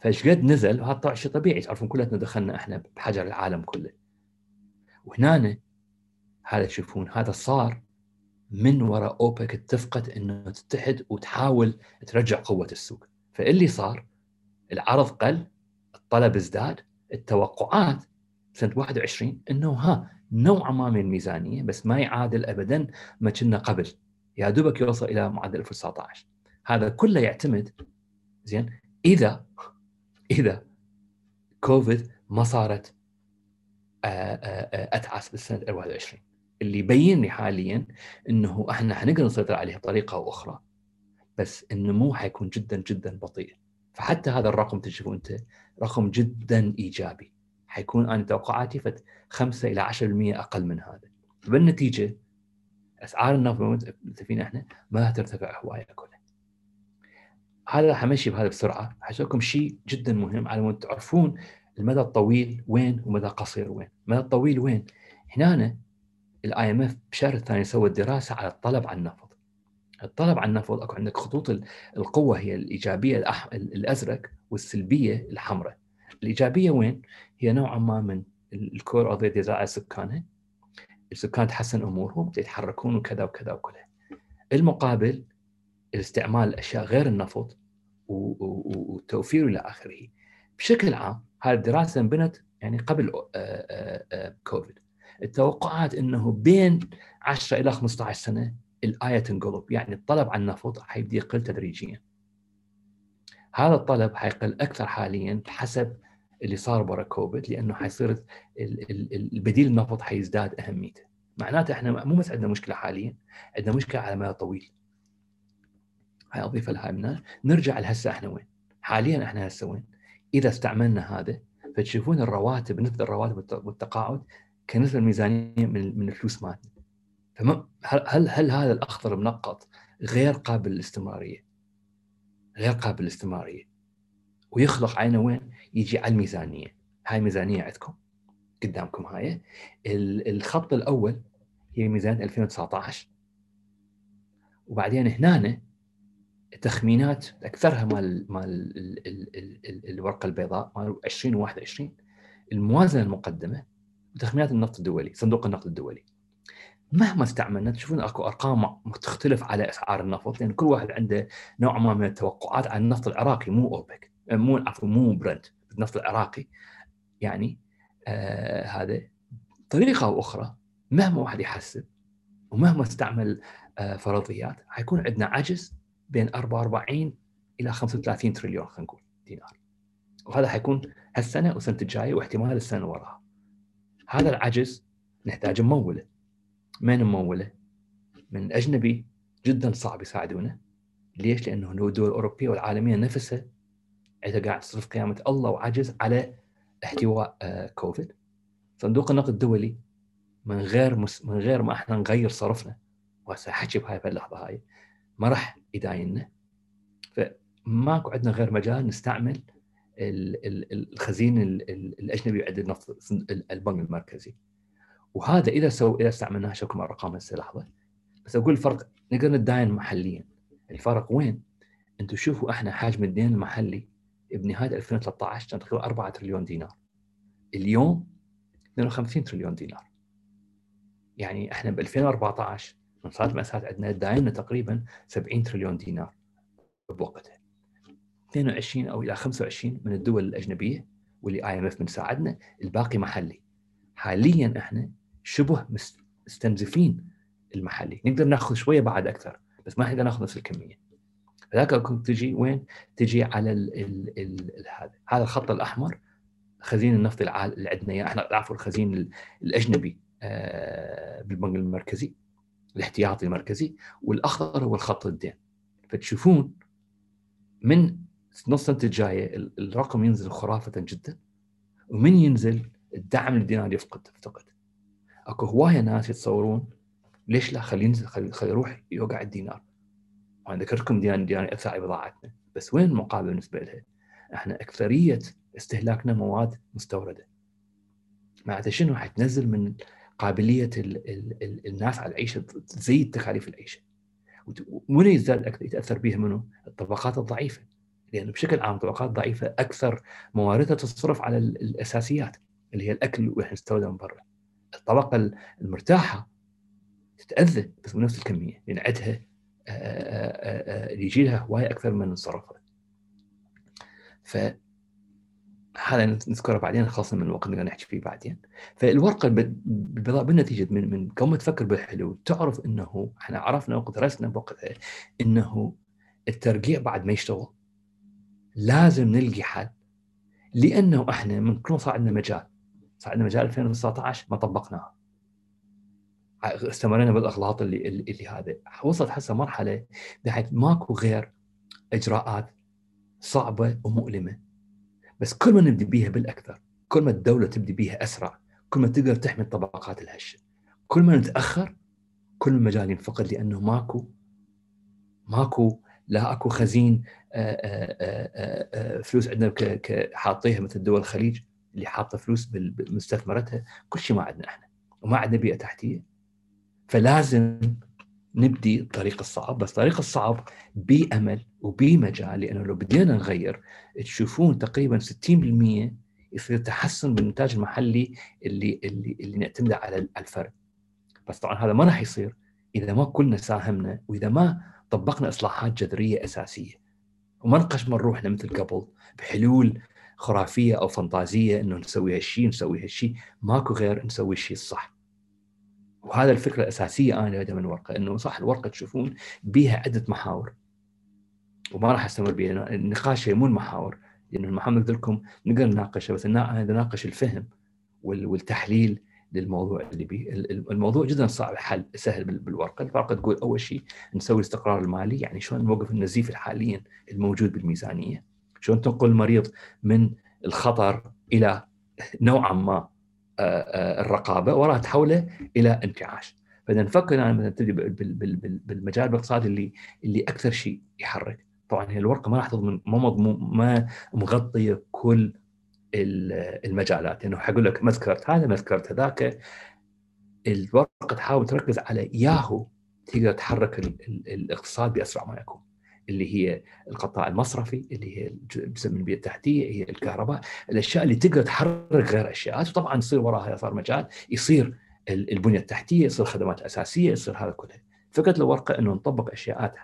فايش قد نزل وهذا طبعا شيء طبيعي تعرفون كلنا دخلنا إحنا بحجر العالم كله. وهنا هذا تشوفون هذا صار من وراء أوبك اتفقت إنه تتحد وتحاول ترجع قوة السوق. فاللي صار العرض قل الطلب ازداد التوقعات سنة 21 إنه ها نوعا ما من الميزانية بس ما يعادل ابدا ما كنا قبل. يا دوبك يوصل إلى معدل 2019 هذا كله يعتمد زين إذا إذا كوفيد ما صارت آه، آه، آه، أتعس بالسنة 2021 اللي يبين لي حاليا إنه إحنا حنقدر نسيطر عليها بطريقة أو أخرى بس النمو حيكون جدا جدا بطيء. فحتى هذا الرقم تشوفه أنت رقم جدا إيجابي. حيكون أنا توقعاتي فت 5 إلى 10% أقل من هذا. بالنتيجة أسعار النفط فينا إحنا ما ترتفع هواية كلها. هذا راح أمشي بهذا بسرعة. حسوكم شيء جدا مهم على مود تعرفون المدى الطويل وين ومدى القصير وين. المدى الطويل وين؟ هنا ال IMF بشهر الثاني سوت دراسة على الطلب على النفط. الطلب على النفط أكو عندك خطوط القوة هي الإيجابية. الأزرق والسلبية الحمراء. الإيجابية وين؟ هي نوعا ما من ال core of the سكانها السكان تحسن أمورهم يتحركون وكذا وكذا وكذا. المقابل الاستعمال الاشياء غير النفط والتوفير إلى آخره. بشكل عام هذه الدراسة انبنت يعني قبل كوفيد. التوقعات إنه بين 10 إلى 15 سنة الآية تنقلب. يعني الطلب على النفط حيبدأ يقل تدريجيا. هذا الطلب حيقل أكثر حاليا بحسب اللي صار برا كوفيد لأنه حيصير البديل النفط حيزداد أهميته. معناته إحنا مو بس عندنا مشكلة حاليا عندنا مشكلة على مدى طويل. هاي اضيفها لها نرجع لهسه إحنا وين؟ حاليا إحنا هسه وين؟ إذا استعملنا هذا فتشوفون الرواتب نسبة الرواتب والتقاعد كنسبة الميزانيه من من الفلوس مالتنا فما هل هل هذا الاخضر منقط غير قابل للاستمرارية؟ غير قابل للاستمرارية. ويخلق عينه وين؟ يجي على الميزانية. هاي الميزانيه عندكم قدامكم هاي. الخط الأول هي ميزانيه 2019 وبعدين هنا تخمينات أكثرها مال مال الورقة البيضاء مال 2021 الموازنة المقدمة وتخمينات النفط الدولي صندوق النقد الدولي. مهما استعملنا تشوفون أكو أرقام تختلف على أسعار النفط لأن كل واحد عنده نوع ما من التوقعات عن النفط العراقي مو أوبك مو عفوا مو برنت النفط العراقي. يعني آه هذا طريقة أو أخرى مهما واحد يحسب ومهما استعمل آه فرضيات حيكون عندنا عجز بين 44 إلى 35 تريليون خلينا نقول دينار. وهذا حيكون هالسنة والسنة الجاية واحتمال السنة وراها. هذا العجز نحتاج مموله من مموله؟ من أجنبي جدا صعب يساعدونه. ليش؟ لأنه الدول الاوروبيه والعالمية نفسها عندها قاعد تصرف قيامة الله وعجز على احتواء آه، كوفيد. صندوق النقد الدولي من غير مس... من غير ما إحنا نغير صرفنا وهسه احكي بهاي اللحظة هاي ما راح يدايننا. فماكو عندنا غير مجال نستعمل الخزين الأجنبي عند النفط البنك المركزي. وهذا إذا سو إذا استعملناها شكل أرقام هسه لحظة. بس أقول الفرق نقدر نداين محليا. الفرق وين؟ أنتم شوفوا إحنا حجم الدين المحلي بنهاية 2013 كان تقريبا 4 تريليون دينار. اليوم 52 تريليون دينار. يعني إحنا ب 2014 من صارت مأساة عندنا دايننا تقريبا 70 تريليون دينار بوقتها. 22 أو إلى 25 من الدول الأجنبية واللي آي إم إف بنساعدنا الباقي محلي. حاليا إحنا شبه مستنزفين المحلي. نقدر نأخذ شوية بعد أكثر بس ما نقدر نأخذ نفس الكمية. فذاك كنت تجي وين؟ تجي على ال ال ال هذا هذا الخط الأحمر خزين النفط اللي عندنا إحنا عفوا الخزين الأجنبي آه، بالبنك المركزي الاحتياطي المركزي والأخضر هو الخط الدين. فتشوفون من نص سنة الجاية الرقم ينزل خرافة جدا ومن ينزل الدعم للدينار يفقد يفتقد أكو هواية ناس يتصورون ليش لا خليه ينزل خليه خلي يروح يوقع الدينار. وأنا ذكرتكم دينار ياثر على بضاعتنا. بس وين المقابل بالنسبة لها؟ إحنا أكثرية استهلاكنا مواد مستوردة. معناته شنو حتنزل من قابلية ال ال ال الناس على العيشة؟ تزيد تكاليف العيشة. ومن يزداد أكثر يتأثر بها منه؟ الطبقات الضعيفة. لأنه بشكل عام الطبقات الضعيفه أكثر مواردها تصرف على الأساسيات اللي هي الأكل وإحنا نستورده من برا. الطبقة المرتاحة تتأذى بس بنفس الكمية. لأن عندها اللي يجي لها هواية أكثر من صرفها ف هذا نذكره بعدين خاصة من الوقت اللي نحكي فيه بعدين. فالورقة بالنتيجة من من قبل ما تفكر بالحلول تعرف إنه إحنا عرفنا ودرسنا بوقتها إنه الترقيع بعد ما يشتغل لازم نلقي حل. لأنه إحنا من كل صار عندنا مجال. صار عندنا مجال 2019 ما طبقناه. استمرينا بالاغلاط اللي اللي هذا وصلت هسه مرحلة بحيث ماكو غير إجراءات صعبة ومؤلمة. بس كل ما نبدي بيها بالأكثر كل ما الدولة تبدي بيها أسرع كل ما تقدر تحمي الطبقات الهشه كل ما نتأخر كل المجال ينفقد لأنه ماكو ماكو لا أكو خزين آآ آآ فلوس عندنا حاطيها مثل دول الخليج اللي حاطة فلوس بمستثمرتها كل شيء ما عندنا إحنا وما عندنا بيئة تحتية. فلازم نبدي الطريق الصعب بس الطريق الصعب بأمل وبمجال لأنه لو بدينا نغير تشوفون تقريبا 60% يصير تحسن بالانتاج المحلي اللي اللي اللي نعتمده على الفرد بس طبعا هذا ما راح يصير إذا ما كلنا ساهمنا وإذا ما طبقنا إصلاحات جذرية أساسية. وما نقش من روحنا مثل قبل بحلول خرافية أو فانتازية إنه نسوي هالشيء نسوي هالشيء ماكو غير نسوي الشيء الصح. وهذا الفكرة الأساسية أنا من الورقة إنه صح الورقة تشوفون بها عدة محاور. وما راح أستمر بها النقاش مو المحاور. لأنه المحاور قلت لكم نقدر نناقشه بس أنا نناقش الفهم والتحليل للموضوع اللي بيه الموضوع جدا صعب الحل سهل بالورقة. الورقة تقول أول شيء نسوي الاستقرار المالي يعني شلون نوقف النزيف حاليا الموجود بالميزانية؟ شلون تنقل المريض من الخطر إلى نوعا ما؟ الرقابة وراها تحوله إلى انتعاش. فإذا نفكر الان تبدي بالمجال الاقتصادي اللي اللي أكثر شيء يحرك. طبعا هي الورقة ما راح تضمن ما ما مغطيه كل المجالات. يعني حقول لك ما ذكرت هذا ما ذكرت هذاك الورقة تحاول تركز على ياهو تقدر تحرك الاقتصاد بأسرع ما يكون. اللي هي القطاع المصرفي اللي هي جزء من البيئة التحتية هي الكهرباء الأشياء اللي تقدر تحرك غير اشياء وطبعا يصير وراها صار مجال يصير البنية التحتية يصير الخدمات الاساسيه يصير هذا كله. فكره الورقه أنه نطبق اشياء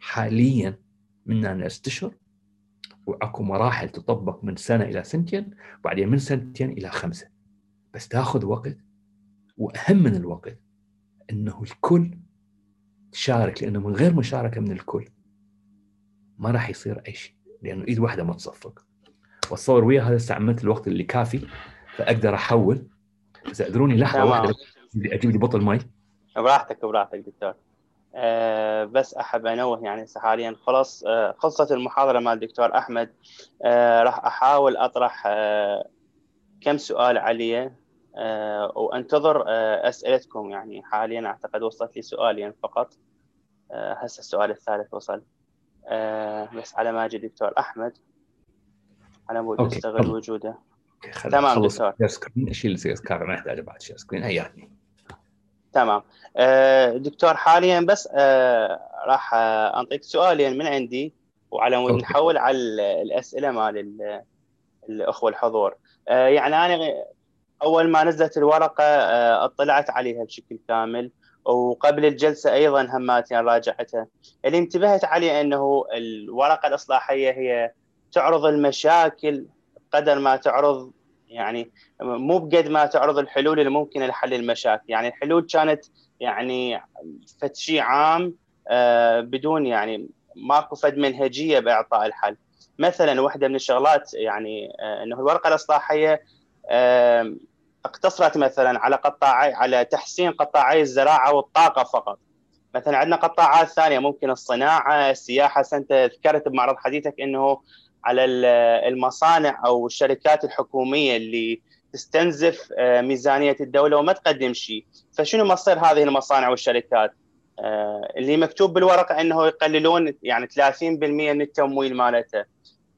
حاليا من ست اشهر وأكو مراحل تطبق من سنة إلى سنتين وبعدين من سنتين إلى خمسة. بس تاخذ وقت وأهم من الوقت أنه الكل تشارك لأنه من غير مشاركة من الكل ما راح يصير أي شيء لأنه إيد واحدة ما تصفق. واتصور ويا هذا استعملت الوقت اللي كافي فأقدر أحول. بس اعذروني لحظة واحدة أجيب لي بطل ماي. براحتك براحتك دكتور. أه بس أحب أنوه يعني حاليا. خلاص أه خلصت المحاضرة مع الدكتور أحمد. أه راح أحاول أطرح أه كم سؤال عليه. وأنتظر أسئلتكم يعني حاليا. أعتقد وصلت لي سؤالين فقط. هسه السؤال الثالث وصل. بس على ما أجي دكتور أحمد. على مود استغل وجوده. تمام دكتور. screen اشيل ال screen ما يحتاج بعد share screen هياتني تمام. دكتور حاليا بس راح أنطيك سؤالين من عندي وعلى مود نحول على الأسئلة مال الأخوة الحضور. يعني أنا أول ما نزلت الورقة اطلعت عليها بشكل كامل. وقبل الجلسة أيضا هماتي راجعتها اللي انتبهت عليه أنه الورقة الإصلاحية هي تعرض المشاكل قدر ما تعرض يعني مو بقد ما تعرض الحلول الممكنه لحل المشاكل. يعني الحلول كانت يعني فد شيء عام بدون يعني ماكو فد منهجية بإعطاء الحل. مثلا واحدة من الشغلات يعني أنه الورقة الإصلاحية اقتصرت مثلا على قطاعي على تحسين قطاعي الزراعة والطاقة فقط. مثلا عندنا قطاعات ثانية ممكن الصناعة السياحة. انت ذكرت بمعرض حديثك إنه على المصانع أو الشركات الحكومية اللي تستنزف ميزانية الدولة وما تقدم شيء. فشنو مصير هذه المصانع والشركات؟ اللي مكتوب بالورقة إنه يقللون يعني 30% من التمويل مالته.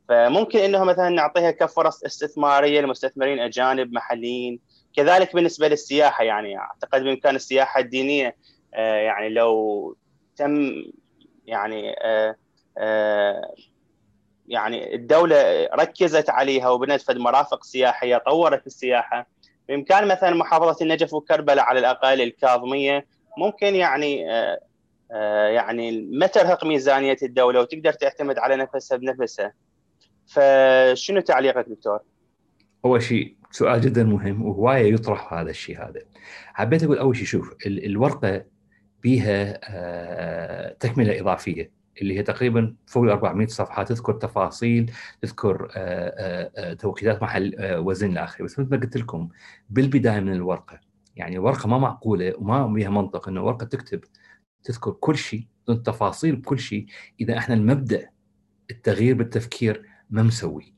فممكن إنه مثلا نعطيها كفرص استثمارية لمستثمرين أجانب محليين. كذلك بالنسبة للسياحة يعني أعتقد بإمكان السياحة الدينية يعني لو تم يعني يعني الدولة ركزت عليها وبنت فد مرافق سياحية طورت السياحة بإمكان مثلا محافظة النجف وكربلاء على الأقل الكاظمية ممكن يعني يعني ما ترهق ميزانية الدولة وتقدر تعتمد على نفسها بنفسها فشنو تعليقك دكتور؟ أول شيء سؤال جدا مهم وهواية يطرح هذا الشيء هذا. حبيت أقول أول شيء شوف الورقة بيها تكملة إضافية اللي هي تقريبا فوق ال 400 صفحه تذكر تفاصيل تذكر توقيتات محل وزن الآخر بس مثل ما قلت لكم بالبداية من الورقة يعني الورقه ما معقولة وما بها منطق إنه ورقة تكتب تذكر كل شيء التفاصيل بكل شيء إذا إحنا المبدأ التغيير بالتفكير ما مسوي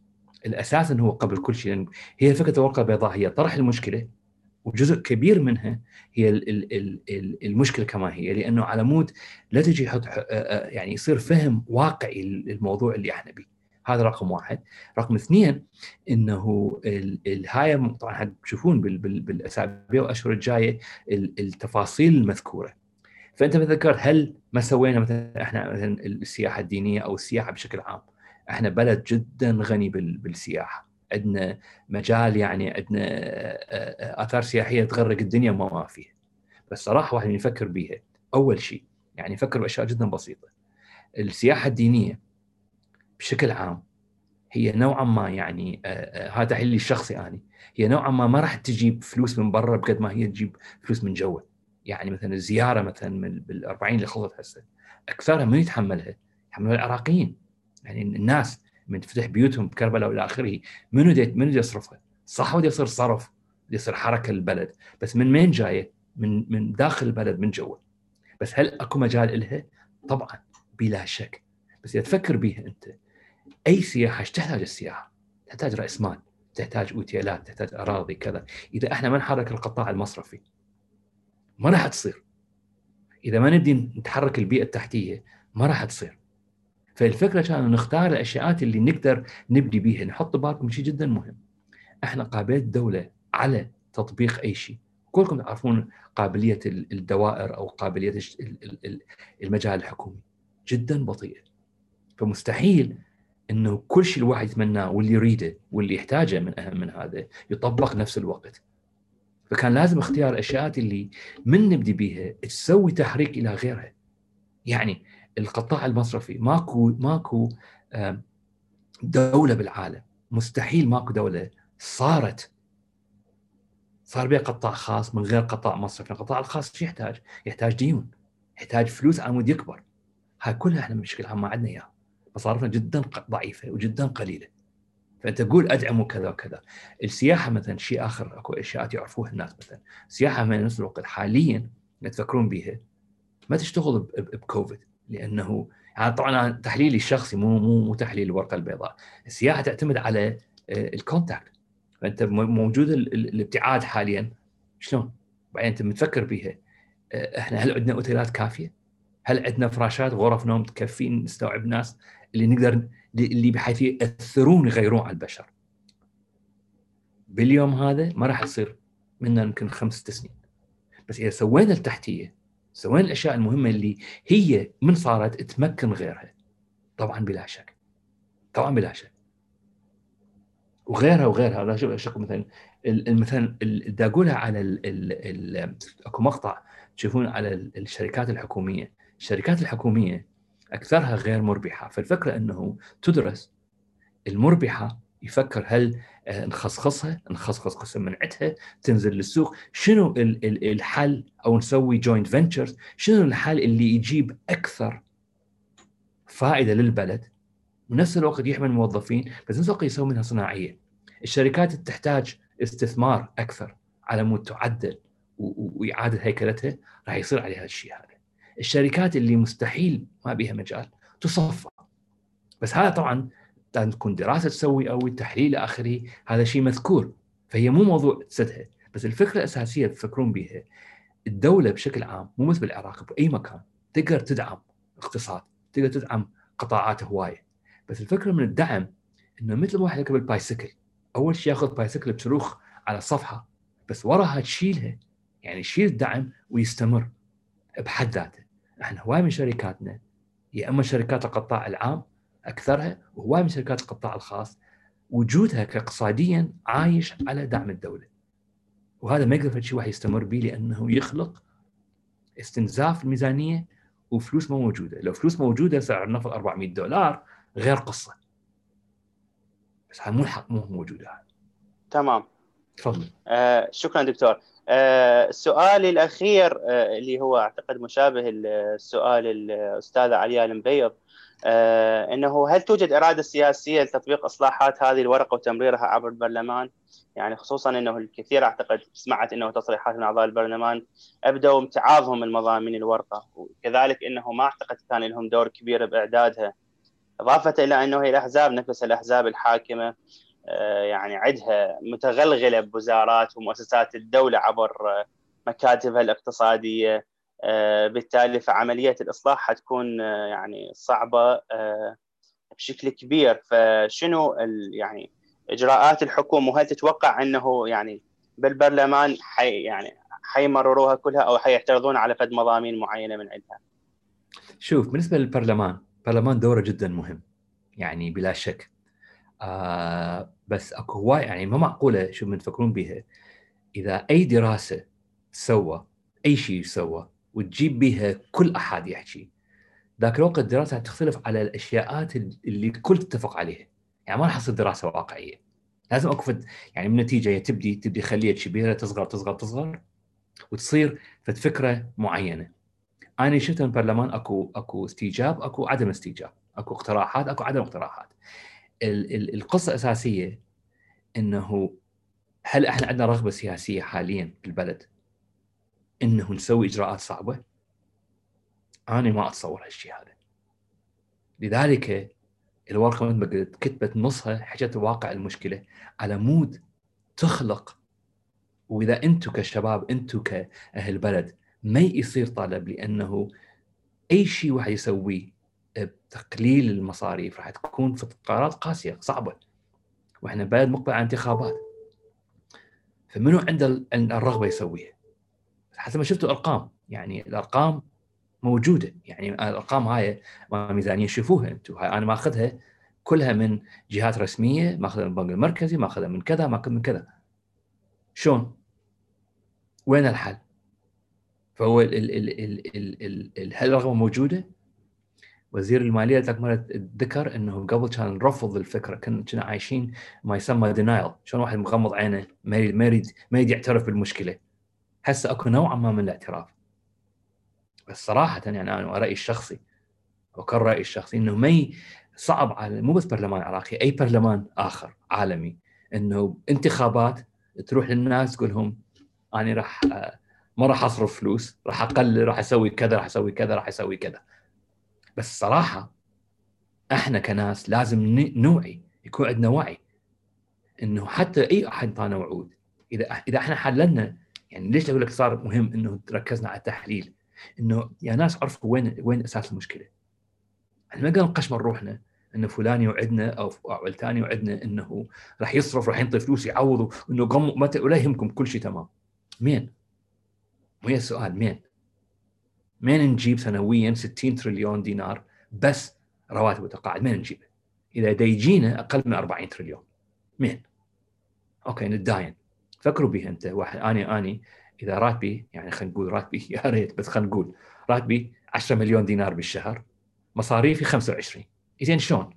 الأساس إنه هو قبل كل شيء هي فكرة الورقة البيضاء هي طرح المشكلة وجزء كبير منها هي المشكلة كما هي لأنه على مود لا تجي يحط يعني يصير فهم واقعي للموضوع اللي إحنا به هذا رقم واحد. رقم اثنين إنه هاي طبعا تشوفون بالأسابيع والأشهر الجاية التفاصيل المذكورة. فأنت مثلا ذكرت هل ما سوينا مثلا إحنا مثلا السياحة الدينية أو السياحة بشكل عام؟ إحنا بلد جدا غني بالسياحة. عندنا مجال يعني عندنا آثار سياحية تغرق الدنيا وما ما فيها. بس صراحة واحد يفكر بيها. أول شيء يعني يفكر بأشياء جدا بسيطة. السياحة الدينية بشكل عام هي نوعا ما يعني هذا تحليلي الشخصي اني هي نوعا ما ما راح تجيب فلوس من برا بقد ما هي تجيب فلوس من جوا. يعني مثلا الزيارة مثلا بال 40 اللي خلصت هسه أكثرها من يتحملها؟ يتحملها العراقيين. يعني الناس من تفتح بيوتهم بكربلاء والى آخره منو دي منو يصرفها؟ صح ودي يصير صرف دي يصير حركة للبلد بس من وين جاية؟ من من داخل البلد من جوا بس هل أكو مجال لها؟ طبعا بلا شك بس إذا تفكر بيها أنت أي سياحة إيش تحتاج السياحة؟ تحتاج رأس مال تحتاج أوتيلات تحتاج أراضي كذا إذا إحنا ما نحرك القطاع المصرفي ما راح تصير إذا ما نبدي نتحرك البيئة التحتية ما راح تصير فالفكرة كان نختار الاشياء اللي نقدر نبدي بيها نحط بالكم شيء جدا مهم. إحنا قابليه الدولة على تطبيق أي شيء. كلكم تعرفون قابلية الدوائر أو قابلية المجال الحكومي. جدا بطيئه فمستحيل إنه كل شيء الواحد يتمناه واللي يريده واللي يحتاجه من أهم من هذا يطبق نفس الوقت. فكان لازم اختيار الاشياء اللي من نبدي بيها تسوي تحريك إلى غيرها. يعني القطاع المصرفي ماكو ماكو دولة بالعالم مستحيل ماكو دولة صارت صار بها قطاع خاص من غير قطاع مصرفي، القطاع الخاص شو يحتاج؟ يحتاج ديون، يحتاج فلوس على مود يكبر. هاي كلها إحنا عام ما عندنا إياها. مصارفنا جدا ضعيفة وجدا قليلة. فأنت تقول ادعم وكذا وكذا. السياحة مثلا شيء آخر أكو أشياء يعرفوها الناس مثلا، السياحة في نفس الوقت حاليا تفكرون بها ما تشتغل بكوفيد لأنه يعني طبعا تحليلي الشخصي مو مو مو تحليل الورقة البيضاء، السياحة تعتمد على الكونتاكت فأنت موجود الابتعاد حاليا شلون؟ بعدين أنت متفكر بيها آه، إحنا هل عندنا أوتيلات كافية؟ هل عندنا فراشات غرف نوم تكفين نستوعب ناس اللي نقدر اللي بحيث يأثرون يغيرون على البشر. باليوم هذا ما راح يصير منا يمكن خمس ست سنين. بس إذا سوينا التحتية سوينا الأشياء المهمة اللي هي من صارت تمكن غيرها. طبعا بلا شك. طبعا بلا شك. وغيرها وغيرها لا شوف أشوف مثلا مثلا بدي أقولها على ال ال ال أكو مقطع تشوفون على الشركات الحكومية، الشركات الحكومية أكثرها غير مربحة، فالفكرة إنه تدرس المربحة يفكر هل نخصخصها نخصخص قسم من عندها تنزل للسوق. شنو الحل؟ أو نسوي joint ventures شنو الحل اللي يجيب أكثر فائدة للبلد؟ ونفس الوقت يحمل موظفين بس نفس الوقت يسوي منها صناعية. الشركات تحتاج استثمار أكثر على مود تعدل وإعادة هيكلتها راح يصير عليها الشيء هذا. الشركات اللي مستحيل ما بيها مجال تصفى. بس هذا طبعا تكون دراسة تسوي أو تحليل اخره هذا شيء مذكور. فهي مو موضوع تسدها بس الفكرة الأساسية تفكرون بها الدولة بشكل عام مو مثل بالعراق بأي مكان تقدر تدعم اقتصاد تقدر تدعم قطاعات هواية. بس الفكرة من الدعم إنه مثل واحد يركب البايسكل أول شيء ياخذ بايسكل بصاروخ على الصفحة بس وراها تشيلها يعني يشيل الدعم ويستمر بحد ذاته. إحنا هواي من شركاتنا يا إما شركات القطاع العام أكثرها وهواي من شركات القطاع الخاص وجودها كاقتصاديا عايش على دعم الدولة. وهذا ما يقدر شيء واحد يستمر به لأنه يخلق استنزاف الميزانية وفلوس ما موجودة، لو فلوس موجودة سعر النفط 400 دولار غير قصة. بس هذا مو الحق مو موجودة تمام. تفضل. آه شكرا دكتور. آه سؤالي الأخير آه اللي هو أعتقد مشابه السؤال الاستاذه علياء المبيض آه إنه هل توجد إرادة سياسية لتطبيق إصلاحات هذه الورقة وتمريرها عبر البرلمان؟ يعني خصوصا إنه الكثير أعتقد سمعت إنه تصريحات من أعضاء البرلمان أبدوا امتعاضهم من مضامين الورقة وكذلك إنه ما أعتقد كان لهم دور كبير بإعدادها إضافة إلى إنه هي الأحزاب نفسها الأحزاب الحاكمة آه، يعني عندها متغلغلة بوزارات ومؤسسات الدولة عبر مكاتبها الاقتصادية آه، بالتالي فعملية الإصلاح حتكون آه، يعني صعبة بشكل كبير. فشنو يعني إجراءات الحكومة؟ وهل تتوقع إنه يعني بالبرلمان حي يعني حيمرروها كلها أو حيعترضون على فد مضامين معينة من عندها؟ شوف بالنسبة للبرلمان البرلمان دوره جدا مهم يعني بلا شك. آه بس أكو هواي يعني ما معقولة شو من تفكرون بها إذا أي دراسة سوى أي شيء سوى وتجيب بها كل أحد يحكي. ذاك الوقت الدراسة تختلف على الأشياءات اللي الكل تتفق عليها. يعني ما راح تصير دراسة واقعية. لازم أكو يعني من النتيجه تبدي تبدي خلية كبيرة تصغر تصغر تصغر وتصير فد فكرة معينة. أنا شفت من البرلمان اكو أكو استيجاب أكو عدم استيجاب. أكو اقتراحات أكو عدم اقتراحات. ال ال القصة الأساسية إنه هل إحنا عندنا رغبة سياسية حاليا بالبلد إنه نسوي إجراءات صعبة؟ أنا ما أتصور هالشيء هذا. لذلك الورقة مثل ما قلت كتبت نصها حكت واقع المشكلة على مود تخلق وإذا أنتم كشباب أنتم كاهل بلد ما يصير طلب لأنه أي شيء واحد يسويه بتقليل المصاريف راح تكون في قرارات قاسية صعبة وإحنا بلد مقبل على انتخابات فمنو عنده الرغبة يسويها حسب ما شفتوا ارقام يعني الأرقام موجودة. يعني الأرقام هاي ميزانية. شوفوها أنتم هاي أنا ماخذها كلها من جهات رسمية. ماخذها من البنك المركزي ماخذها من كذا ماخذ من كذا. شلون؟ وين الحل؟ فهو ال ال ال ال ال ال هل الرغبه موجودة؟ وزير المالية ذاك مرة ذكر انه قبل كان رفض الفكرة. كنا عايشين ما يسمى دينايل شلون واحد مغمض عينه ما يريد ما يريد يعترف بالمشكلة. هسه أكو نوعا ما من الاعتراف. بس صراحة يعني أنا رأيي الشخصي وكان رأيي الشخصي إنه ما صعب على مو بس برلمان عراقي أي برلمان آخر عالمي إنه انتخابات تروح للناس تقول لهم أنا راح ما راح أصرف فلوس راح اقلل راح أسوي كذا راح أسوي كذا راح أسوي كذا. بس صراحة إحنا كناس لازم نوعي يكون عندنا وعي إنه حتى أي أحد طانا وعود اذا إذا إحنا حللنا يعني ليش أقول لك صار مهم إنه ركزنا على التحليل إنه يا ناس عرفوا وين وين أساس المشكلة إحنا ما قلنا نقشمر روحنا إنه فلان يوعدنا أو علتان يوعدنا إنه راح يصرف راح ينطي فلوس يعوض إنه قم متى ولا يهمكم كل شيء تمام مين؟ وهي السؤال مين؟ مين نجيب سنويا 60 تريليون دينار بس رواتب وتقاعد مين نجيبه؟ إذا دا يجينا أقل من 40 تريليون مين؟ أوكي نتداين فكروا بها أنت واحد اني اني إذا راتبي يعني خلينا نقول راتبي يا ريت بس خلينا نقول راتبي 10 مليون دينار بالشهر مصاريفي 25 زين شلون؟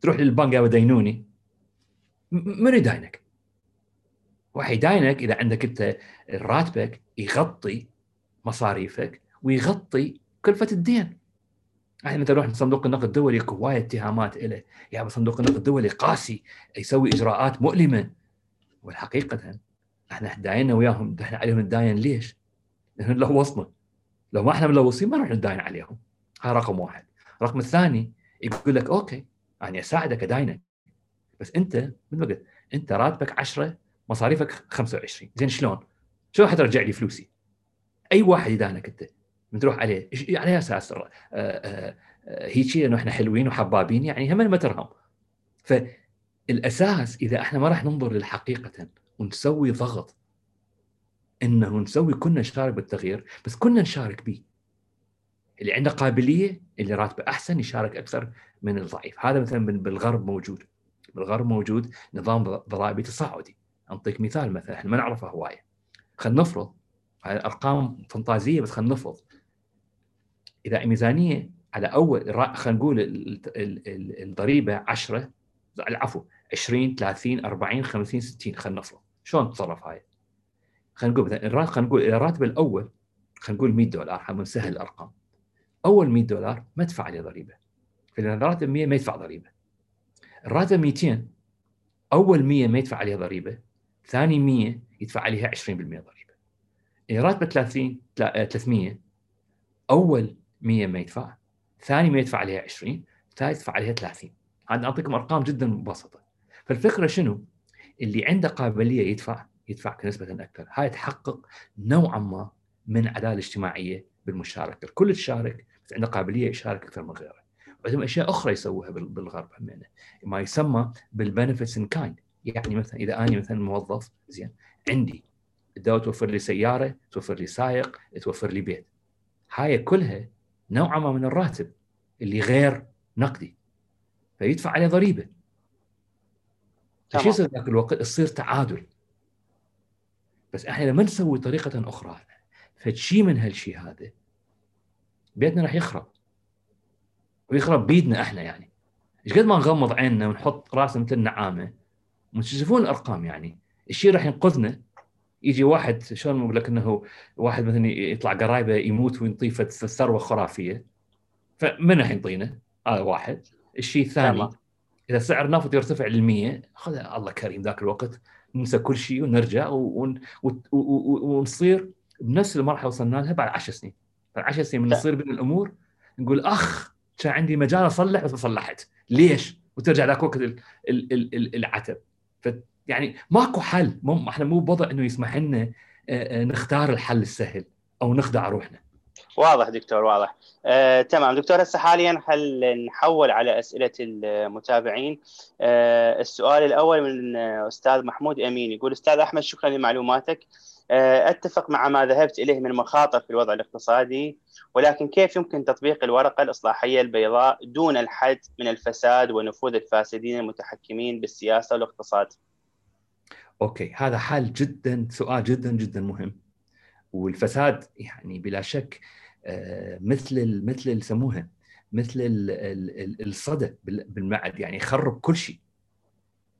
تروح للبنك يا دينوني من يداينك؟ واحد يداينك إذا عندك أنت راتبك يغطي مصاريفك ويغطي كلفة الدين. إحنا مثلا نروح صندوق النقد الدولي هوايه اتهامات له، يا صندوق النقد الدولي قاسي يسوي إجراءات مؤلمة. والحقيقة إحنا داينا وياهم إحنا عليهم نداين ليش؟ لأنه لوصنا. لو ما إحنا ملوصين ما راح نداين عليهم. هذا رقم واحد. الرقم الثاني يقول لك أوكي يعني أساعدك اداينك بس أنت مثل ما قلت أنت راتبك 10 مصاريفك 25 زين شلون؟ شلون حترجع لي فلوسي؟ أي واحد يدانك أنت من تروح عليه على أساس آه، آه، آه، هيك إنه إحنا حلوين وحبابين يعني هم ما ترهم فالاساس إذا إحنا ما راح ننظر للحقيقة ونسوي ضغط إنه نسوي كنا نشارك بالتغيير بس كنا نشارك به. اللي عنده قابلية اللي راتبه أحسن يشارك أكثر من الضعيف. هذا مثلا بالغرب موجود. بالغرب موجود نظام ضرائبي تصاعدي. اعطيك مثال مثلا إحنا ما نعرفه هواية. خلينا نفرض أرقام فانتازية بس خلينا نفرض. إذا ميزانية على أول خلينا نقول الضريبة 10 العفو 20 30 40 50 60 خلينا نفرض. شلون تتصرف هاي؟ خلينا نقول مثلا خلينا نقول الراتب الأول خلينا نقول 100 دولار نسهل الأرقام. أول 100 دولار ما ادفع عليه ضريبة. فاذا الراتب 100 ما يدفع ضريبة. الراتب 200 أول 100 ما يدفع عليها ضريبة ثاني 100 يدفع عليها 20% ضريبة. اذا راتبه 30 300 أول 100 ما يدفع ثاني 100 يدفع عليها 20 ثالث يدفع عليها 30 هذا اعطيكم أرقام جدا مبسطة. فالفكرة شنو؟ اللي عنده قابلية يدفع يدفع نسبة أكثر. هاي تحقق نوعا ما من عدالة اجتماعية بالمشاركة. الكل تشارك بس عنده قابلية يشارك أكثر من غيره. وعندهم أشياء أخرى يسووها بالغرب همينة. ما يسمى بال benefits in kind يعني مثلا إذا أنا مثلا موظف زين عندي الدولة توفر لي سيارة توفر لي سائق توفر لي بيت. هاي كلها نوعا ما من الراتب اللي غير نقدي. فيدفع عليه ضريبة. فشو يصير ذاك الوقت؟ يصير تعادل. بس إحنا لما نسوي طريقة أخرى فشي من هالشيء هذا بيتنا راح يخرب. ويخرب بيدنا إحنا يعني. إيش قد ما نغمض عيننا ونحط راسنا مثل النعامة وتشوفون الأرقام يعني. الشيء راح ينقذنا. يجي واحد شلون أقول لك إنه واحد مثلا يطلع قرايبه يموت وينطيه ثروه خرافيه فمن راح ينطينا؟ هذا واحد. الشيء الثاني إذا سعر النفط يرتفع لل100 خذ الله كريم ذاك الوقت ننسى كل شيء ونرجع ونصير بنفس المرحلة وصلنا لها بعد 10 سنين. بعد 10 سنين من تصير بين الأمور نقول أخ كان عندي مجال أصلح بس ما صلحت. ليش؟ وترجع ذاك الوقت العتب. يعني ماكو حل مو إحنا مو بوضع إنه يسمح لنا نختار الحل السهل أو نخدع روحنا. واضح دكتور واضح. آه، تمام. دكتور هسه حاليا هل نحول على أسئلة المتابعين؟ آه، السؤال الأول من أستاذ محمود أمين يقول أستاذ أحمد شكرا لمعلوماتك. آه، أتفق مع ما ذهبت إليه من مخاطر في الوضع الاقتصادي ولكن كيف يمكن تطبيق الورقة الإصلاحية البيضاء دون الحد من الفساد ونفوذ الفاسدين المتحكمين بالسياسة والاقتصاد؟ أوكي. هذا حال جدا سؤال جدا جدا مهم. والفساد يعني بلا شك مثل مثل يسموها مثل الصدى بالمعد يعني يخرب كل شيء.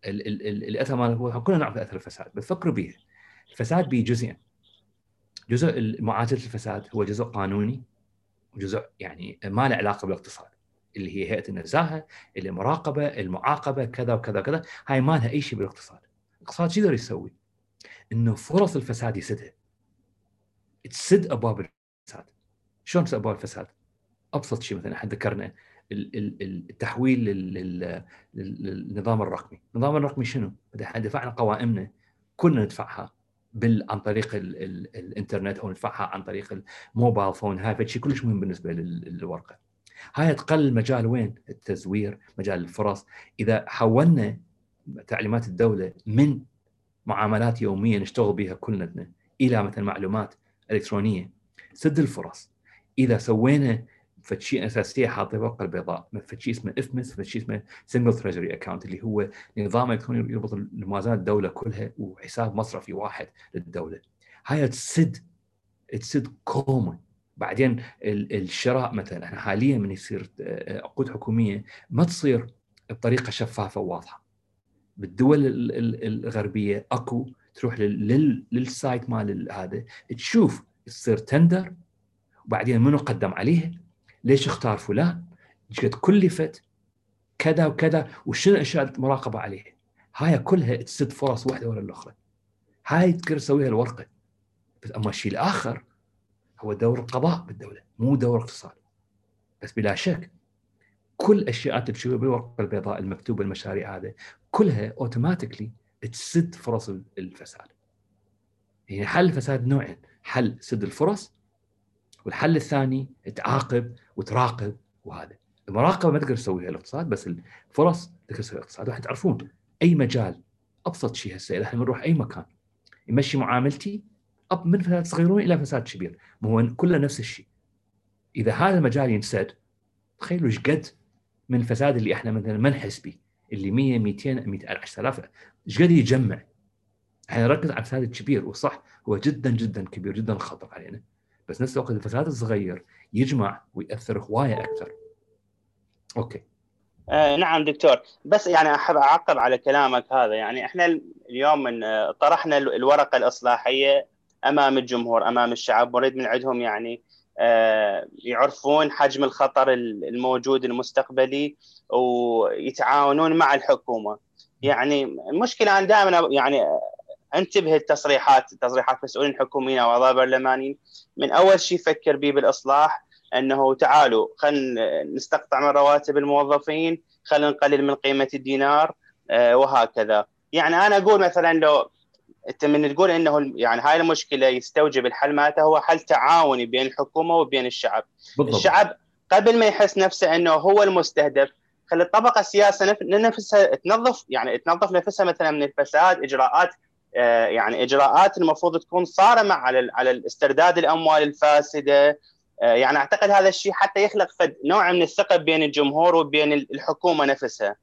الأثر هو كلنا نعرف اثر الفساد بس فكروا به الفساد بجزئين جزء معالجه الفساد هو جزء قانوني وجزء يعني ما له علاقة بالاقتصاد اللي هي هيئة النزاهة المراقبه المعاقبة كذا وكذا وكذا. هاي ما لها أي شيء بالاقتصاد. الاقتصاد شو يقدر يسوي؟ إنه فرص الفساد يسدها. تسد ابواب الفساد. شلون تسد ابواب الفساد؟ أبسط شيء مثلا إحنا ذكرنا التحويل للنظام الرقمي، النظام الرقمي شنو؟ إحنا دفعنا قوائمنا كنا ندفعها بال عن طريق ال ال الإنترنت أو ندفعها عن طريق الموبايل فون هذا شيء كلش مهم بالنسبة للورقة. هاي تقل المجال وين؟ التزوير، مجال الفرص، إذا حولنا تعليمات الدولة من معاملات يومية نشتغل بها كلنا إلى مثلا معلومات إلكترونية سد الفرص إذا سوينا فد شيء اساسيه حاطه الورقه البيضاء. فد شيء اسمه IFMIS فد شيء اسمه single treasury account اللي هو نظام الكتروني يربط موازنات الدولة كلها وحساب مصرفي واحد للدولة. هاي تسد تسد كومه بعدين الشراء مثلا إحنا حاليا من يصير عقود حكومية ما تصير بطريقة شفافة وواضحة. بالدول الغربية أكو تروح للسايت مال هذا تشوف تصير تندر وبعدين منو قدم عليها ليش اختار فلان؟ إيش قد كلفت؟ كذا وكذا. وشنو الأشياء المراقبه عليها هاي كلها تسد فرص واحدة ورا الأخرى. هاي تقدر تسويها الورقة. بس أما الشيء الآخر هو دور القضاء بالدولة مو دور اقتصاد بس بلا شك كل الاشياء اللي تشوفها بالورقة البيضاء المكتوبه المشاريع هذا كلها اوتوماتيكلي تسد فرص الفساد. يعني حل الفساد نوعين. حل سد الفرص والحل الثاني تعاقب وتراقب وهذا. المراقبة ما تقدر تسويها الاقتصاد بس الفرص تقدر تسويها الاقتصاد واحد تعرفون أي مجال أبسط شيء هسه إحنا بنروح أي مكان يمشي معاملتي أب من فساد صغيرون إلى فساد كبير. ما هو كله نفس الشيء. إذا هذا المجال ينسد تخيلوا إيش قد من الفساد اللي إحنا مثلا ما نحس به اللي 100 200 100 10000 إيش قد يجمع؟ إحنا نركز على الفساد الكبير وصح هو جدا جدا كبير جدا خطر علينا. بس نفس الوقت الفساد الصغير يجمع ويأثر هواية أكثر. أوكي. آه نعم دكتور. بس يعني أحب أعقب على كلامك هذا. يعني إحنا اليوم من آه، طرحنا الورقة الإصلاحية أمام الجمهور أمام الشعب. نريد من عندهم يعني آه يعرفون حجم الخطر الموجود المستقبلي ويتعاونون مع الحكومة. يعني المشكلة أنا دائما يعني انتبه التصريحات تصريحات مسؤولين حكوميين أو اعضاء برلمانيين من أول شيء فكر به بالإصلاح إنه تعالوا خلينا نستقطع من رواتب الموظفين خلينا نقلل من قيمة الدينار آه، وهكذا. يعني أنا أقول مثلا لو أنت من تقول إنه يعني هاي المشكلة يستوجب الحل مالتها هو حل تعاوني بين الحكومة وبين الشعب. بالضبط. الشعب قبل ما يحس نفسه إنه هو المستهدف خلي الطبقة السياسيه نفسها تنظف يعني تنظف نفسها مثلا من الفساد إجراءات يعني إجراءات المفروض تكون صارمة على على الاسترداد الأموال الفاسدة. آه، يعني أعتقد هذا الشيء حتى يخلق فد نوع من الثقة بين الجمهور وبين الحكومة نفسها.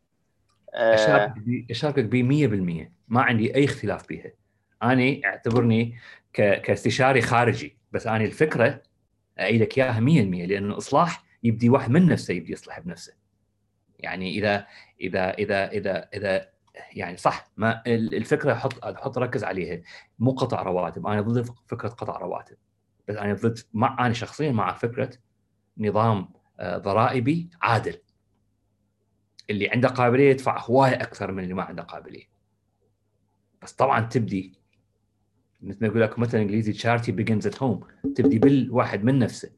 آه، اشاركك ب 100% ما عندي أي اختلاف بها أنا أعتبرني كاستشاري خارجي بس أنا الفكرة اعيدك إياها 100% لأن الإصلاح يبدي واحد من نفسه يبدي يصلح بنفسه. يعني اذا اذا اذا اذا إذا يعني صح ما الفكرة حط حط ركز عليها. مو قطع رواتب أنا ضد فكرة قطع رواتب. بس أنا ضد مع أنا شخصيا مع فكرة نظام آه، ضرائبي عادل. اللي عنده قابلية يدفع هواية أكثر من اللي ما عنده قابلية. بس طبعا تبدي مثل ما يقول لك مثلا إنجليزي تشارتي بيجنز ات هوم تبدي بالواحد من نفسه.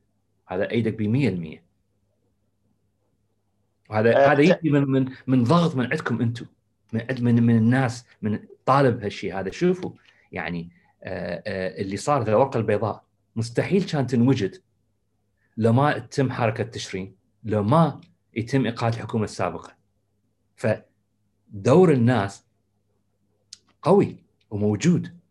هذا أيدك ب 100% وهذا أه هذا يجي من من من ضغط من عندكم أنتم من من من الناس من طالب هالشيء هذا. شوفوا يعني آه، آه، اللي صار الورقة البيضاء مستحيل كان تنوجد لو ما تتم حركة تشرين لو ما يتم اقاله الحكومة السابقة. فدور الناس قوي وموجود.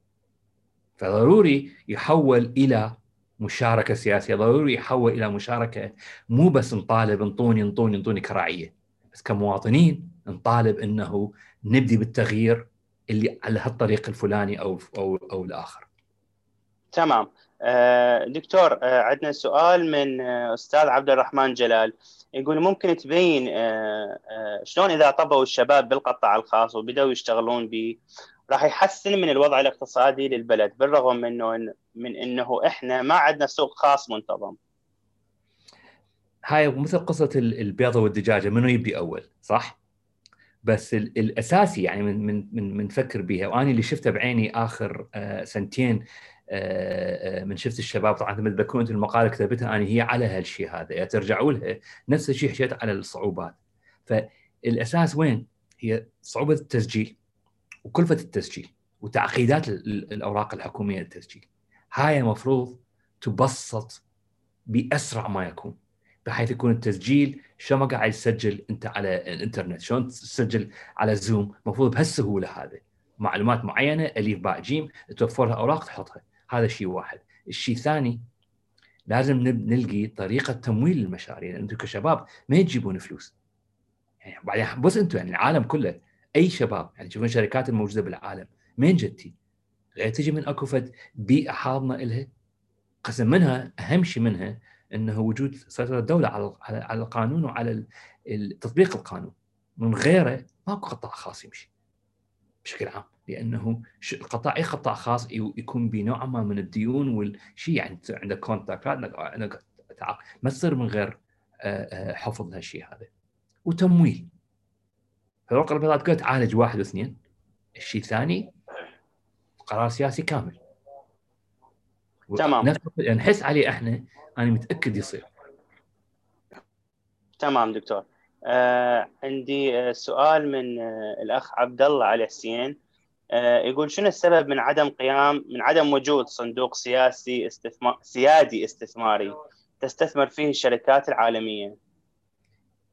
فضروري يحول إلى مشاركة سياسية ضروري يحول إلى مشاركة مو بس نطالب انطوني انطوني انطوني كراعية بس كمواطنين نطالب إنه نبدي بالتغيير اللي على هالطريق الفلاني أو أو أو الآخر. تمام آه، دكتور آه، عندنا سؤال من آه، أستاذ عبد الرحمن جلال يقول ممكن تبين شلون إذا طبوا الشباب بالقطاع الخاص وبدأوا يشتغلون به راح يحسن من الوضع الاقتصادي للبلد بالرغم من إنه من إنه إحنا ما عندنا سوق خاص منتظم. هاي مثل قصة البيضة والدجاجة منو يبدي أول صح؟ بس الأساسي يعني من من من منفكر بها وأنا اللي شفته بعيني آخر آه، سنتين آه، من شفت الشباب. طبعا تذكرون انت المقالة كتبتها أنا هي على هالشيء هذا. يعني ترجعوا لها نفس الشيء حكيت على الصعوبات. فالأساس وين؟ هي صعوبة التسجيل وكلفة التسجيل وتعقيدات الأوراق الحكومية للتسجيل. هاي المفروض تبسط بأسرع ما يكون. بحيث يكون التسجيل شلون ما قاعد تسجل أنت على الإنترنت شلون تسجل على زوم المفروض بهالسهولة هذه. معلومات معينة الف باء جيم توفر لها أوراق تحطها. هذا شيء واحد. الشيء الثاني لازم نلقي طريقة تمويل للمشاريع أنتم كشباب ما تجيبون فلوس. يعني بعدين بس أنتم يعني العالم كله أي شباب يعني تشوفون الشركات الموجودة بالعالم مين جتي؟ غير تجي من أكو بيئة حاضنة إلها قسم منها أهم شيء منها إنه وجود سيطره الدولة على على القانون وعلى تطبيق القانون. من غيره ماكو قطاع خاص يمشي بشكل عام لأنه القطاع أي قطاع خاص يكون بنوع ما من الديون والشيء يعني عندك contractات عندك ما تصير من غير حفظ لهالشيء هذا. وتمويل. فالورقه البيضاء تقول تعالج واحد واثنين الشيء الثاني قرار سياسي كامل. تمام. نحس عليه إحنا أنا متأكد يصير. تمام دكتور. آه عندي آه سؤال من آه الأخ عبد الله علي حسين. آه يقول شنو السبب من عدم قيام من عدم وجود صندوق سياسي استثمار سيادي استثماري تستثمر فيه الشركات العالمية؟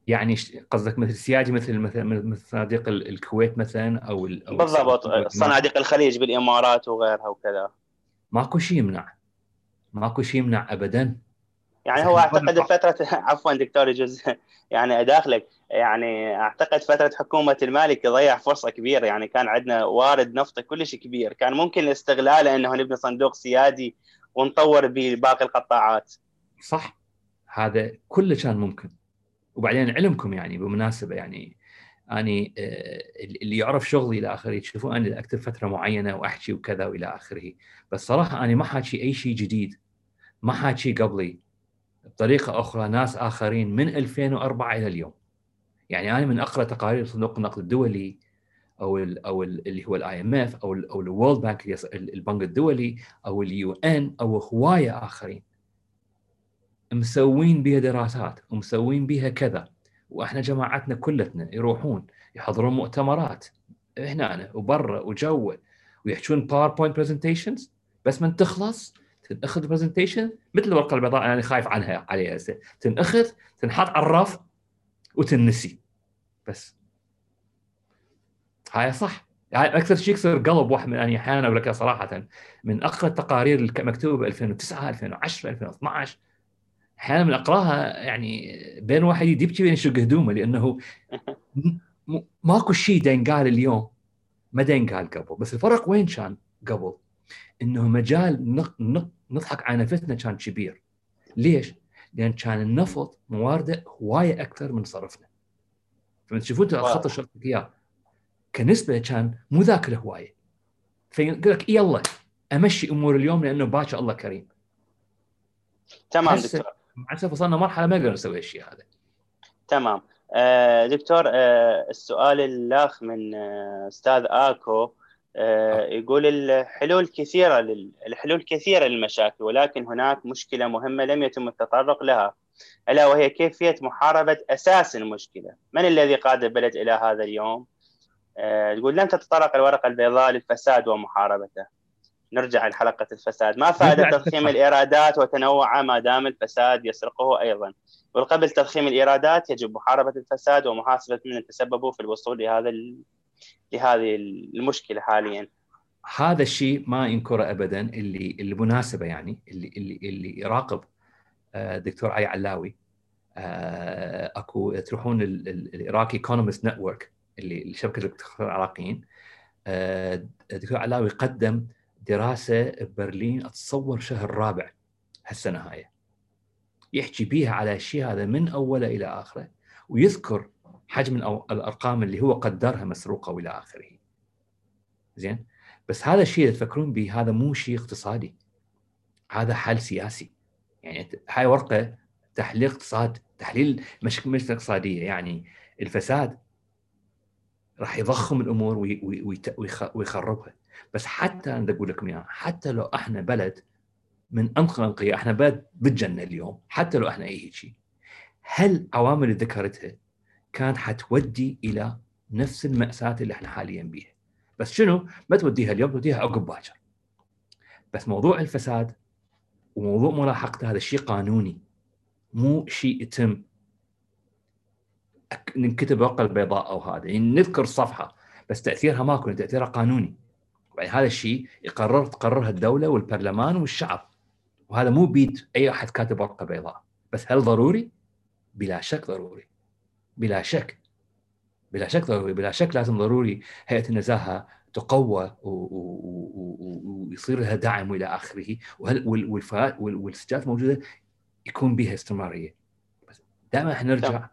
يعني قصدك مثل سيادي مثل مثل مثل صناديق الكويت مثلا أو, أو بالضبط صناديق الخليج بالإمارات وغيرها وكذا. ماكو شيء يمنع. ماكو شيء يمنع ابدا. يعني هو أعتقد فتره عفوا دكتور يجوز يعني أداخلك. يعني أعتقد فترة حكومة المالك ضيع فرصة كبيرة. يعني كان عندنا وارد نفط كلش كبير. كان ممكن استغلاله إنه نبني صندوق سيادي ونطور به باقي القطاعات. صح. هذا كله كان ممكن. وبعدين علمكم يعني بالمناسبه يعني أني آه، اللي يعرف شغلي إلى آخره تشوفوا أنا أكتب فترة معينة وأحكي وكذا وإلى آخره. بس صراحة أنا ما حاكي أي شيء جديد. ما حاكي قبلي. بطريقه أخرى ناس آخرين من 2004 إلى اليوم. يعني أنا من أقرأ تقارير صندوق النقد الدولي أو ال أو ال اللي هو ال IMF أو أو ال World Bank البنك الدولي أو ال UN أو هواية آخرين. مسوين بها دراسات ومسوين بها كذا. وإحنا جماعتنا كلتنا يروحون يحضرون مؤتمرات هنا وبرا وجوا ويحكون PowerPoint presentations بس من تخلص تنأخذ ال presentation مثل الورقة البيضاء أنا خايف عنها عليها. هسه تنأخذ تنحط على الرف وتنسى. بس. هاي صح. يعني أكثر شيء يكسر قلب واحد من يعني أحيانا أقول لك صراحة من أقرأ التقارير المكتوبه ب 2009 2010 2012 أحيانا من أقراها يعني بين واحد يبكي بين يشق هدومه لأنه ماكو شيء ينقال اليوم ما ينقال قبل. بس الفرق وين كان قبل؟ إنه مجال نضحك على نفسنا كان كبير. ليش؟ لأن كان النفط موارده هواية أكثر من صرفنا. فمن تشوفون الخط اللي اياه كنسبة كان مو ذاك الهواية. فيقول لك يلا أمشي أمور اليوم لأنه باكر الله كريم. تمام دكتور. مع الاسف وصلنا مرحلة ما نقدر نسوي الشيء هذا. تمام. آه دكتور آه السؤال الأخ من آه أستاذ آكو يقول الحلول كثيرة لل... الحلول كثيرة للمشاكل ولكن هناك مشكلة مهمة لم يتم التطرق لها ألا وهي كيفية محاربة أساس المشكلة. من الذي قاد البلد إلى هذا اليوم؟ آه تقول لم تتطرق الورقة البيضاء للفساد ومحاربته. نرجع لحلقة الفساد. ما فائدة تضخيم الإيرادات وتنوعها ما دام الفساد يسرقه أيضا؟ وقبل تضخيم الإيرادات يجب محاربة الفساد ومحاسبة من تسببوا في الوصول لهذا لهذه المشكلة حاليا. هذا الشيء ما ينكره ابدا اللي اللي يعني اللي اللي اللي يراقب آه، دكتور علي علاوي آه، أكو تروحون العراقي ايكونومست نتورك اللي شبكة الدكتور العراقيين. آه، دكتور علاوي قدم دراسة ببرلين أتصور شهر رابع هالسنة هاي. يحكي بيها على الشيء هذا من أوله إلى آخره ويذكر حجم الأرقام اللي هو قدرها مسروقة وإلى آخره. زين؟ بس هذا الشيء اللي تفكرون به هذا مو شيء اقتصادي. هذا حل سياسي. يعني هاي ورقة تحليل اقتصاد تحليل مش مش اقتصادية يعني الفساد راح يضخم الأمور ويخربها بس حتى أنا أقول لكم إياها حتى لو إحنا بلد من أنقى الانقياء إحنا بلد بالجنه اليوم حتى لو إحنا أي شيء هل عوامل اللي ذكرتها كانت حتودي إلى نفس المأساة اللي إحنا حاليا بيها. بس شنو؟ ما توديها اليوم توديها عقب باكر. بس موضوع الفساد وموضوع ملاحقته هذا شيء قانوني. مو شيء يتم. نكتب ورقه البيضاء أو هذا. يعني نذكر الصفحه بس تأثيرها ماكو تأثيرها قانوني. يعني هذا الشيء يقرر تقررها الدولة والبرلمان والشعب. وهذا مو بيد أي أحد كاتب ورقه بيضاء. بس هل ضروري؟ بلا شك ضروري. بلا شك بلا شك ضروري بلا شك لازم ضروري هيئة النزاهة تقوى ويصير لها دعم والى آخره والسجلات الموجودة يكون بها استمرارية بس دائما إحنا نرجع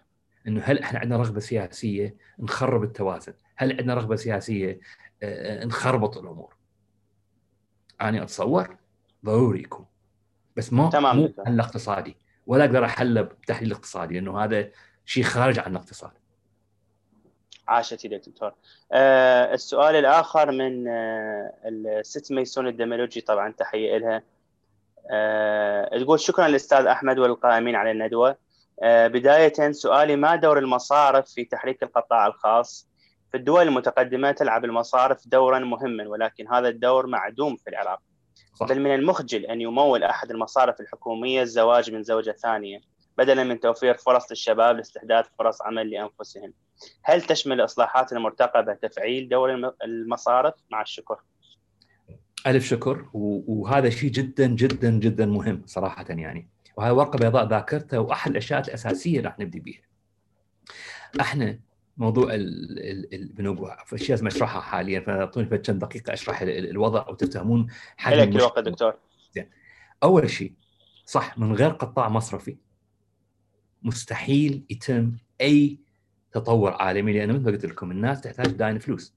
إنه هل إحنا عندنا رغبة سياسية نخرب التوازن؟ هل عندنا رغبة سياسية آه، آه، نخربط الأمور؟ أنا أتصور ضروري يكون بس ما تمام مو حل اقتصادي ولا أقدر احله بتحليل اقتصادي لأنه هذا شيء خارج عن الاقتصاد. عاشت يدك دكتور. آه السؤال الآخر من آه الست ميسون الدملوجي طبعا تحية لها. آه تقول شكرا للأستاذ أحمد والقائمين على الندوة. آه بداية سؤالي ما دور المصارف في تحريك القطاع الخاص؟ في الدول المتقدمة تلعب المصارف دورا مهما ولكن هذا الدور معدوم في العراق. صح. بل من المخجل أن يمول أحد المصارف الحكومية الزواج من زوجة ثانية بدلا من توفير فرص للشباب لاستحداث فرص عمل لأنفسهم. هل تشمل الإصلاحات المرتقبة تفعيل دور المصارف؟ مع الشكر. ألف شكر. وهذا شيء جدا جدا جدا مهم صراحة يعني. وهذا ورقة بيضاء ذاكرته وأحد الأشياء الأساسية اللي راح نبدي بها إحنا موضوع البنوك في أشياء لازم أشرحها حاليا. فأعطوني كم دقيقة أشرح الوضع وتفهمون حجم الوقت دكتور. زين. أول شيء صح من غير قطاع مصرفي مستحيل يتم أي تطور عالمي لأن مثل ما قلت لكم الناس تحتاج داين فلوس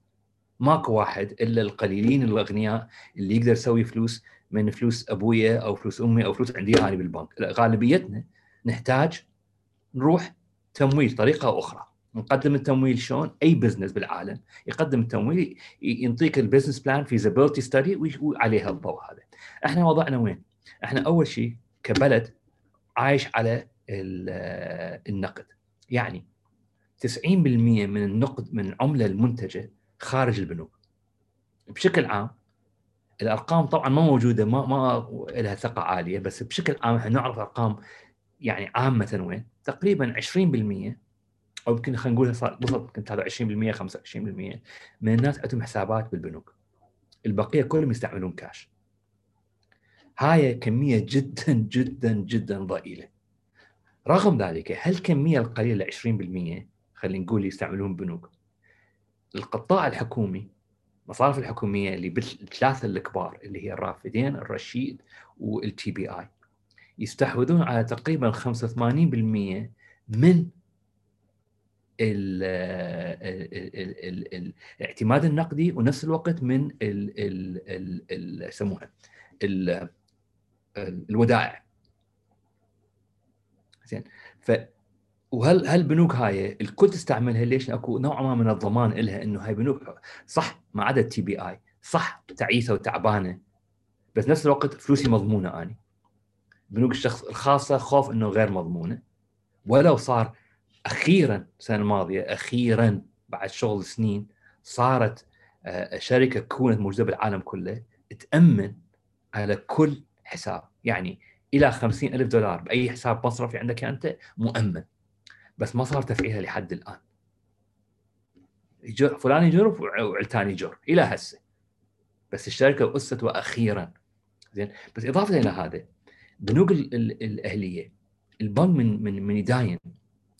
ماكو واحد إلا القليلين الأغنياء اللي يقدر يسوي فلوس من فلوس أبويا أو فلوس أمي أو فلوس عندي أنا بالبنك غالبيتنا نحتاج نروح تمويل طريقة أو أخرى نقدم التمويل شلون؟ أي business بالعالم يقدم التمويل يعطيك ال business plan feasibility study وعلى هالضوء هذا. إحنا وضعنا وين؟ إحنا أول شيء كبلد عايش على النقد يعني 90% من النقد من العمله المنتجة خارج البنوك. بشكل عام الأرقام طبعا ما موجودة ما ما لها ثقة عالية بس بشكل عام إحنا نعرف أرقام يعني عامة وين؟ تقريبا 20% أو يمكن خلينا نقول وصلت هذا 20% 25% من الناس عندهم حسابات بالبنوك البقية كلهم يستعملون كاش هاي كمية جدا جدا جدا ضئيلة رغم ذلك هالكميه القليله 20% خلينا نقول يستعملون بنوك القطاع الحكومي المصارف الحكومية اللي بالثلاثه الكبار اللي هي الرافدين الرشيد والتي بي اي يستحوذون على تقريبا 85% من الاعتماد النقدي ونفس الوقت من يسموها الودائع. زين. ف وهل هالبنوك هاي الكل تستعملها؟ ليش؟ أكو نوع ما من الضمان لها إنه هاي بنوك صح ما عدا ال TBI صح تعيسة وتعبانة بس نفس الوقت فلوسي مضمونة أني. بنوك الشخص الخاصة خوف إنه غير مضمونة. ولو صار أخيرا السنة الماضية أخيرا بعد شغل سنين صارت آه، شركة كونت موجودة بالعالم كله تأمن على كل حساب. يعني إلى خمسين ألف دولار بأي حساب مصرفي عندك أنت مؤمن. بس ما صار تفعيلها لحد الآن. يجر فلان يجر وعلتان يجر إلى هسه. بس الشركة أسست وأخيرا. زين؟ بس إضافة إلى هذا بنوك الأهلية البنك من من من يداين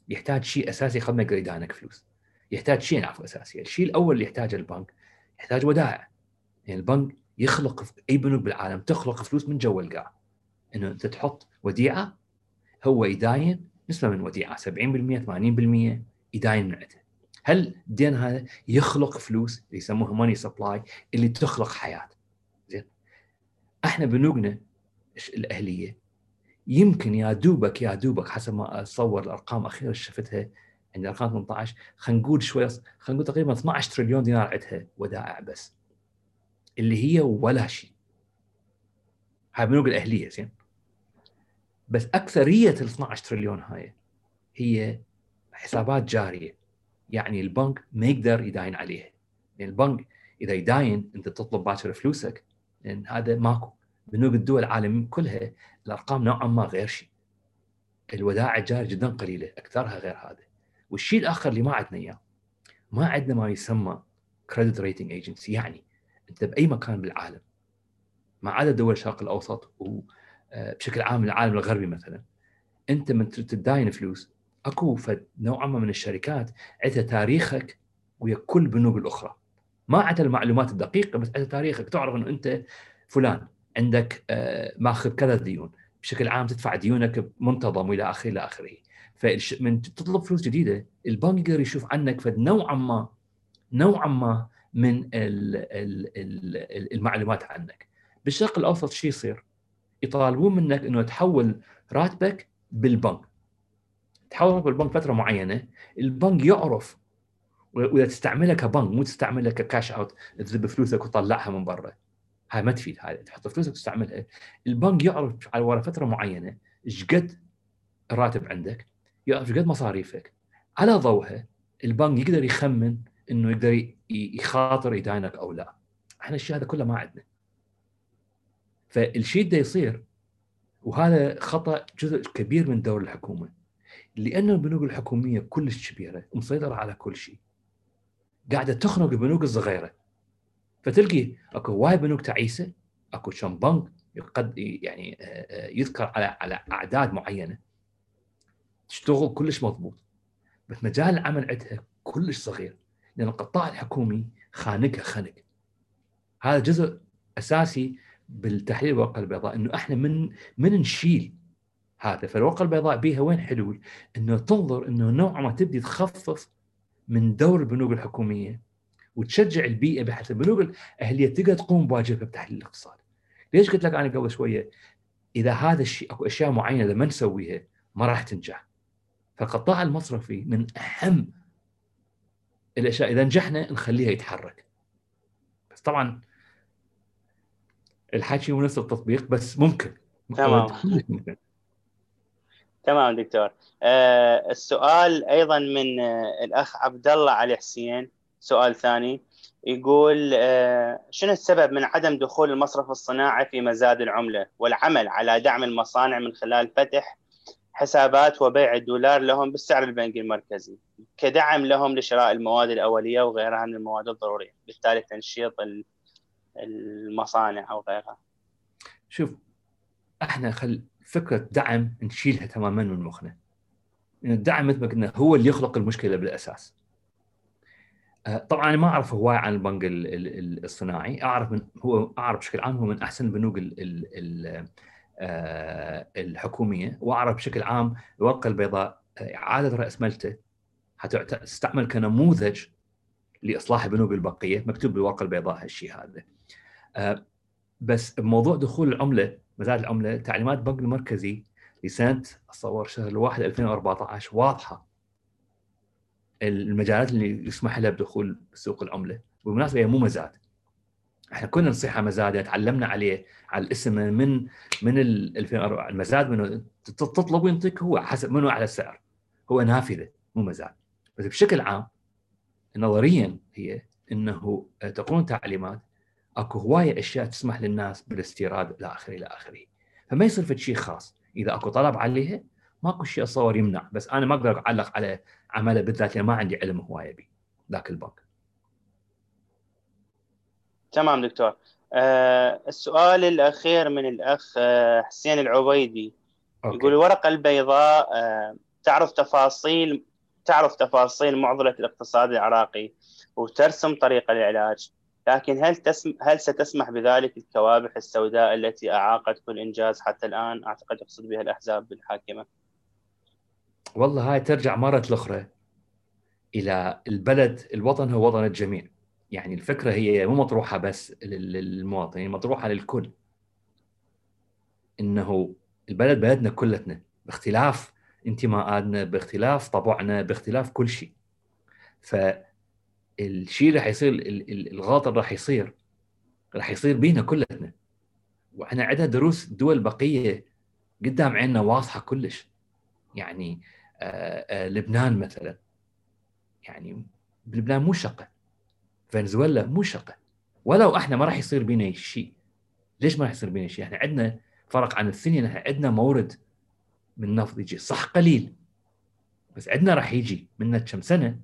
يحتاج شيء أساسي قبل ما يقدر يدانك فلوس. يحتاج شيء نعرفه أساسي. الشيء الأول اللي يحتاجه البنك يحتاج ودائع. يعني البنك يخلق أي بنوك بالعالم تخلق فلوس من جو القاع. إنه أنت تحط وديعة هو يداين نسبة من وديعة 70% 80% يداين من عنده هالدين هذا يخلق فلوس اللي يسموها money supply اللي تخلق حياة؟ زين. إحنا بنوكنا الأهلية يمكن يا دوبك يا دوبك حسب ما أتصور الأرقام الاخيره اللي شفتها عندنا أرقام 18 خلينا نقول شوي خلينا نقول تقريبا 12 تريليون دينار عندها ودائع بس اللي هي ولا شيء. هاي البنوك الاهليه زين. بس أكثرية ال 12 تريليون هاي هي حسابات جارية. يعني البنك ما يقدر يداين عليها. لأن البنك إذا يداين أنت تطلب باكر فلوسك لأن هذا ماكو. بنوك الدول العالم كلها الأرقام نوعا ما غير شيء. الودائع الجاريه جدا قليلة أكثرها غير هذا. والشيء الآخر اللي ما عندنا إياه ما عندنا ما يسمى credit rating agency يعني أنت بأي مكان بالعالم ما عدا دول الشرق الأوسط وبشكل عام العالم الغربي مثلا. أنت من تداين فلوس أكو نوعا ما من الشركات عندها تاريخك ويا كل البنوك الأخرى. ما عندها المعلومات الدقيقة بس عندها تاريخك. تعرف إنه أنت فلان عندك آه، ماخذ كذا ديون. بشكل عام تدفع ديونك منتظم وإلى آخره إلى آخره. فمن تطلب فلوس جديدة البنك يقدر يشوف عنك فد نوعا ما نوعا ما من المعلومات عنك. بالشرق الأوسط شو يصير؟ يطالبون منك إنه تحول راتبك بالبنك. تحول بالبنك فترة معينة البنك يعرف وإذا تستعملها كبنك مو تستعملها ك cash out تذب فلوسك وتطلعها من برا. هاي ما تفيد هاي تحط فلوسك وتستعملها. البنك يعرف على ورا فترة معينة إيش قد الراتب عندك يعرف إيش قد مصاريفك. على ضوءها البنك يقدر يخمن إنه يقدر يخاطر يداينك أو لا. إحنا الشيء هذا كله ما عندنا. فالشيء ده يصير. وهذا خطأ جزء كبير من دور الحكومة لأن البنوك الحكومية كلش كبيرة ومسيطره على كل شيء. قاعدة تخنق البنوك الصغيرة. فتلقي أكو وايد بنوك تعيسة أكو كم بنك قد يعني آه، آه، يذكر على على أعداد معينة. تشتغل كلش مضبوط. بس مجال العمل عندها كلش صغير. لأن القطاع الحكومي خانقها خنق. هذا جزء أساسي بالتحليل الورقه البيضاء إنه إحنا من من نشيل هذا فالورقه البيضاء بيها وين حلول؟ إنه تنظر إنه نوعا ما تبدي تخفف من دور البنوك الحكومية وتشجع البيئة بحيث البنوك الأهلية تقدر تقوم بواجبها بتحليل الاقتصاد. ليش قلت لك أنا قبل شوية إذا هذا الشيء أكو أشياء معينة إذا ما نسويها ما راح تنجح. فالقطاع المصرفي من أهم الأشياء إذا نجحنا نخليها يتحرك. بس طبعا الحكي مو نفس التطبيق بس ممكن. تمام. تمام دكتور. آه السؤال أيضا من آه الأخ عبد الله علي حسين. سؤال ثاني. يقول آه شنو السبب من عدم دخول المصرف الصناعي في مزاد العملة والعمل على دعم المصانع من خلال فتح حسابات وبيع الدولار لهم بالسعر البنكي المركزي كدعم لهم لشراء المواد الأولية وغيرها من المواد الضرورية؟ بالتالي تنشيط المصانع أو غيرها. شوف إحنا خل فكرة دعم نشيلها تماما من مخنا. يعني الدعم مثل ما قلنا هو اللي يخلق المشكلة بالأساس. آه، طبعا أنا ما أعرف هواي عن البنك الصناعي. أعرف من هو أعرف بشكل عام هو من أحسن البنوك آه، الحكومية. وأعرف بشكل عام الورقة البيضاء إعادة رأس مالته تستعمل كنموذج لإصلاح البنوك البقية مكتوب بالورقة البيضاء هالشيء هذا. بس بموضوع دخول العملة مزاد العملة تعليمات البنك المركزي لسنة اتصور شهر الواحد 2014 واضحة. المجالات اللي يسمح لها بدخول سوق العملة. بالمناسبه هي مو مزاد. إحنا كنا نصيحه مزاد تعلمنا عليه على الاسم من من 2004 المزاد منه تطلب وينطيك هو حسب منه على السعر. هو نافذة مو مزاد. بس بشكل عام نظريا هي إنه تكون تعليمات اكو هواية اشياء تسمح للناس بالاستيراد إلى اخره إلى اخره فما يصير في شيء خاص. اذا اكو طلب عليها ماكو شيء اتصور يمنع. بس أنا ما أقدر اعلق على عمله بالذات لأن ما عندي علم هواية به ذاك البنك تمام دكتور. آه السؤال الأخير من الأخ آه حسين العبيدي. أوكي. يقول الورقه البيضاء آه تعرف تفاصيل تعرف تفاصيل معضلة الاقتصاد العراقي وترسم طريقة العلاج. لكن هل تسم... هل ستسمح بذلك الكوابح السوداء التي أعاقت كل إنجاز حتى الآن؟ أعتقد يقصد بها الأحزاب الحاكمه والله هاي ترجع مرة أخرى إلى البلد الوطن هو وطن الجميع. يعني الفكرة هي مو مطروحة بس للمواطنين مطروحة للكل. إنه البلد بلدنا كلتنا باختلاف انتماءاتنا باختلاف طبعنا باختلاف كل شيء. فالشيء راح يصير الغلط اللي راح يصير راح يصير بينا كلنا وإحنا عندنا دروس دول بقية قدام عيننا واضحة كلش. يعني آآ آآ لبنان مثلا. يعني بلبنان مو شقة. فنزويلا مو شقة. ولو إحنا ما راح يصير بينا شيء. ليش ما راح يصير بينا شيء؟ إحنا عندنا فرق عن الثانية إحنا عندنا مورد من النفط يجي. صح قليل. بس عندنا راح يجي. من كم سنة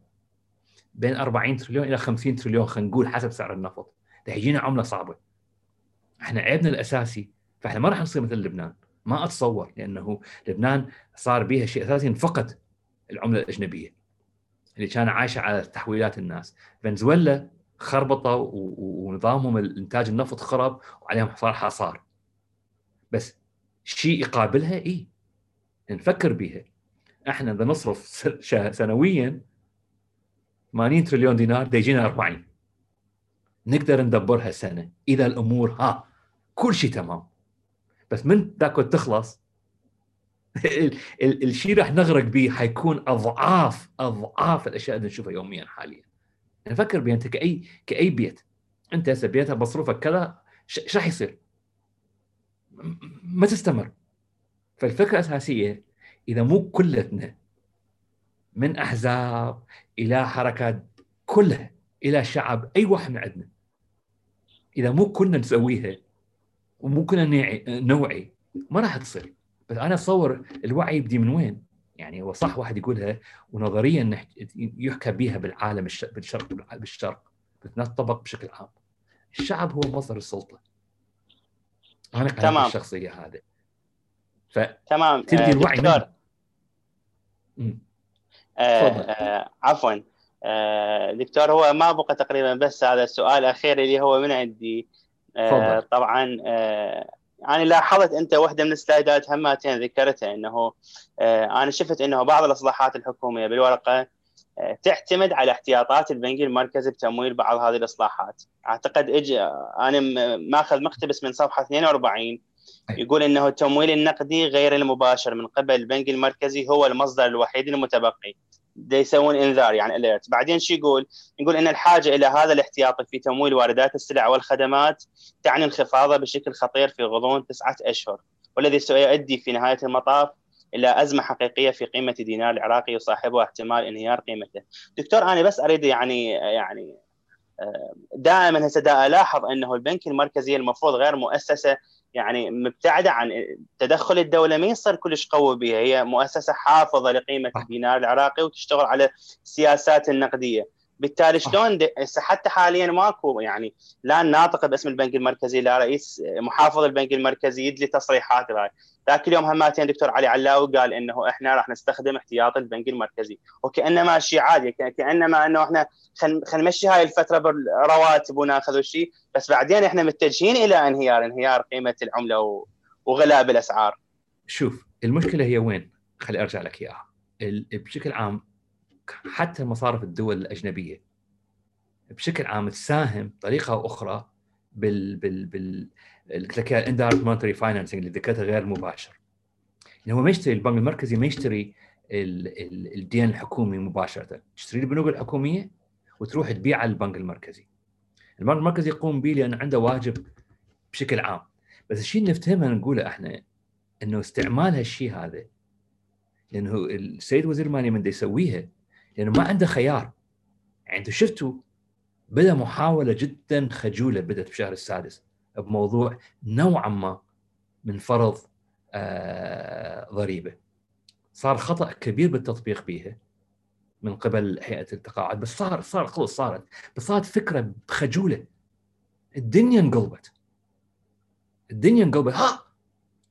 بين 40 تريليون إلى 50 تريليون خلينا نقول حسب سعر النفط. راح يجينا عملة صعبة. إحنا عيبنا الأساسي فإحنا ما راح نصير مثل لبنان. ما أتصور لأنه لبنان صار بها شيء أساسي فقد العملة الأجنبية اللي كان عايشة على تحويلات الناس. فنزويلا خربطه ونظامهم الانتاج النفط خرب وعليهم صار حصار. بس شيء يقابلها اي نفكر بها إحنا إذا نصرف سنويا 80 تريليون دينار دا يجينا 40 نقدر ندبرها سنة. إذا الأمور ها كل شيء تمام. بس من تاكل تخلص الشيء راح نغرق به حيكون أضعاف أضعاف الأشياء اللي نشوفها يوميا حاليا. نفكر بها أنت كأي كأي بيت. أنت هسه بيتها بصرفك كذا إيش راح يصير؟ ما تستمر. فالفكرة الأساسية إذا مو كلتنا من أحزاب إلى حركات كلها إلى شعب أي واحد من عندنا. إذا مو كنا نسويها ومو كنا نوعي ما راح تصير. بس أنا اتصور الوعي يبدي من وين؟ يعني هو صح واحد يقولها ونظريا يحكى بها بالعالم بالشرق بالشرق بس تطبق بشكل عام. الشعب هو مصدر السلطة. أنا تمام. الشخصيه هذا ف تمام. تبدي آه الوعي دكتور. عفوا. آه دكتور هو ما بقى تقريبا بس هذا السؤال الأخير اللي هو من عندي. آه طبعا آه يعني لاحظت أنت واحدة من السلايدات هماتين ذكرتها إنه آه أنا شفت إنه بعض الإصلاحات الحكومية بالورقة آه تعتمد على احتياطات البنك المركزي بتمويل بعض هذه الإصلاحات. أعتقد اجى أنا ماخذ مقتبس من صفحة 42 يقول إنه التمويل النقدي غير المباشر من قبل البنك المركزي هو المصدر الوحيد المتبقي. يسوون انذار يعني اليرت بعدين شو يقول يقول إن الحاجة إلى هذا الاحتياطي في تمويل واردات السلع والخدمات تعني انخفاضه بشكل خطير في غضون تسعة أشهر والذي سيؤدي في نهاية المطاف إلى أزمة حقيقية في قيمة الدينار العراقي يصاحبها احتمال انهيار قيمته. دكتور أنا بس أريد يعني يعني آه، دائما هسه ألاحظ إنه البنك المركزي المفروض غير مؤسسة يعني مبتعدة عن تدخل الدولة ما يصير كلش قوي بها. هي مؤسسة حافظة لقيمة الدينار العراقي وتشتغل على السياسات النقدية. بالتالي شلون حتى حاليا ماكو يعني لا ناطق باسم البنك المركزي لا رئيس محافظ البنك المركزي يدلي تصريحات هاي. ذاك اليوم هماتين دكتور علي علاوي قال إنه إحنا راح نستخدم احتياط البنك المركزي. وكأنما شيء عادي كأنما إنه إحنا خلينا نمشي هاي الفترة بالرواتب وناخذ شيء بس بعدين إحنا متجهين إلى انهيار انهيار قيمة العملة وغلاء بالاسعار شوف المشكلة هي وين؟ خلي أرجع لك إياها. بشكل عام حتى مصارف الدول الأجنبية. بشكل عام تساهم بطريقة أو أخرى بال بال بال قلت لك ال indirect monetary financing اللي ذكرتها غير مباشر. يعني هو ما يشتري البنك المركزي ما يشتري الدين الحكومي مباشرة. تشتري البنوك الحكومية وتروح تبيع على البنك المركزي. البنك المركزي يقوم به لأنه عنده واجب بشكل عام. بس الشيء اللي نفتهمه نقوله إحنا إنه استعمال هالشيء هذا لأنه السيد وزير الماليه من يسويها لأنه ما عنده خيار. يعني أنتم شفتوا بدا محاولة جدا خجولة بدأت بشهر السادس بموضوع نوعا ما من فرض آه ضريبة. صار خطأ كبير بالتطبيق بها من قبل هيئة التقاعد بس صار صار خلص صارت. بس صارت فكرة خجولة. الدنيا انقلبت. الدنيا انقلبت. ها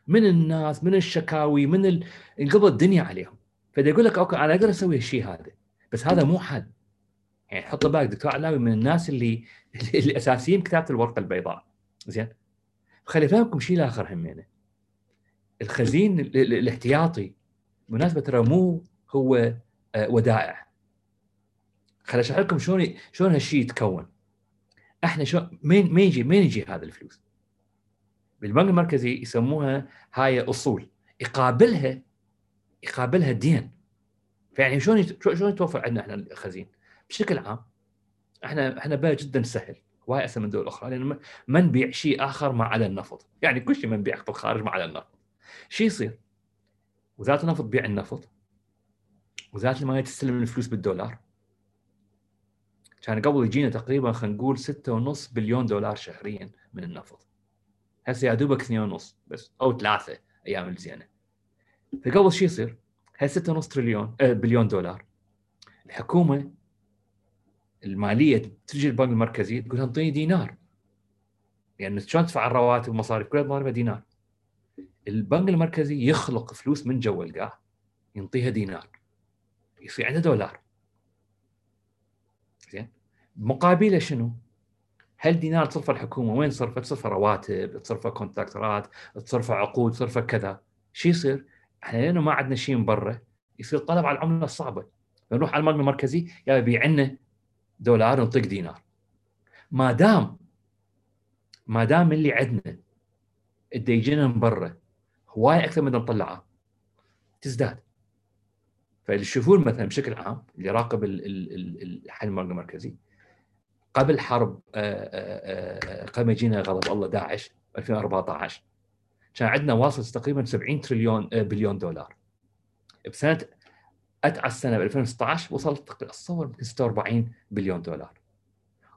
من الناس من الشكاوي من ال... انقلبت الدنيا عليهم. فدا يقول لك أوكي أنا أقدر أسوي الشيء هذا. بس هذا مو حل. يعني حط بالك دكتور علاوي من الناس اللي اللي أساسيين كتابة الورقة البيضاء. زين. خلي افهمكم شيء آخر همينة. الخزين الاحتياطي بالمناسبة ترى مو هو آه، ودائع. خلي أشرح لكم شلون شلون هالشيء يتكون. إحنا شو مين مين يجي مين يجي هذا الفلوس؟ بالبنك المركزي يسموها هاي أصول. يقابلها يقابلها دين فيعني شلون شلون يتوفر عندنا إحنا الخزين؟ بشكل عام إحنا إحنا بلد جدا سهل وايد أسهل من دول أخرى لأن ما نبيع شيء آخر ما عدا النفط، يعني كل شيء ما نبيع في الخارج ما عدا النفط. شو يصير؟ وزارة النفط تبيع النفط وزارة المالية تستلم الفلوس بالدولار كان قبل يجينا تقريبا خلينا نقول 6.5 بليون دولار شهريا من النفط هسه يا دوبك 2.5 بس أو ثلاثة أيام الزينة فقبل شو يصير؟ هاي 6.5 تريليون آه بليون دولار. الحكومة المالية تجي البنك المركزي تقول انطيني دينار. لأن يعني شلون تدفع الرواتب والمصاريف؟ كلها ضاربه دينار. البنك المركزي يخلق فلوس من جوا القاع ينطيها دينار. يصير عنده دولار. زين؟ مقابلة شنو؟ هل دينار تصرفه الحكومة؟ وين تصرفه؟ تصرفه رواتب، تصرفه كونتراكترات، تصرفه عقود، تصرفه كذا، شو يصير؟ إحنا لأنه ما عندنا شيء من برا يصير طلب على العملة الصعبه نروح على البنك المركزي يا بيع لنا دولار نطق دينار. ما دام ما دام اللي عندنا اللي يجينا من برا هواي أكثر من نطلعه تزداد. فاللي يشوفون مثلا بشكل عام اللي راقب الحل المركزي قبل حرب آه، آه، آه، قبل ما يجينا غضب الله داعش 2014 كان عندنا واصل تقريبا 70 تريليون بليون دولار. بسنة اتعس السنة ب 2016 وصلت أتصور يمكن 46 بليون دولار.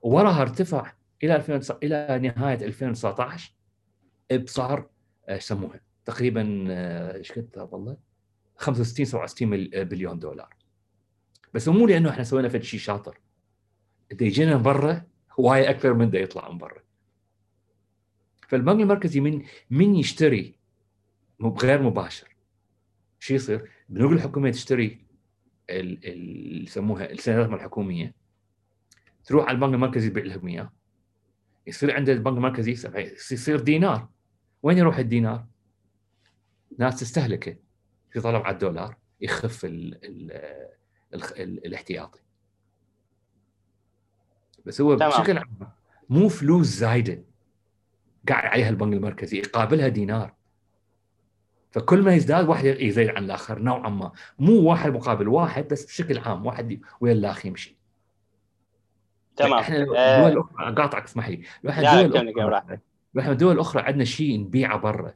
ووراها ارتفع إلى 2000 إلى نهاية 2019 بصار إيش يسموها تقريبا إيش قد والله؟ 65 67 بليون دولار. بس مو لأنه إحنا سوينا فد شيء شاطر. اذا يجينا من برا هواي أكثر من ده يطلع من برا. فالبنك المركزي من من يشتري غير مباشر شو يصير؟ بنقول الحكومة تشتري اللي يسموها السندات الحكومية تروح على البنك المركزي يبيع لهم اياه يصير عند البنك المركزي يصير دينار وين يروح الدينار؟ ناس تستهلكه في طلب على الدولار يخف ال ال ال ال الاحتياطي بس هو تمام. بشكل عام مو فلوس زايدة قاعد عليها البنك المركزي يقابلها دينار. فكل ما يزداد واحد يزيد عن الآخر نوعا ما. مو واحد مقابل واحد بس بشكل عام واحد ويا الاخ يمشي. تمام. إحنا آه، الاخرى قاطعك اسمح لي. إحنا الدول الاخرى إحنا الدول الاخرى عندنا شيء نبيعه برا.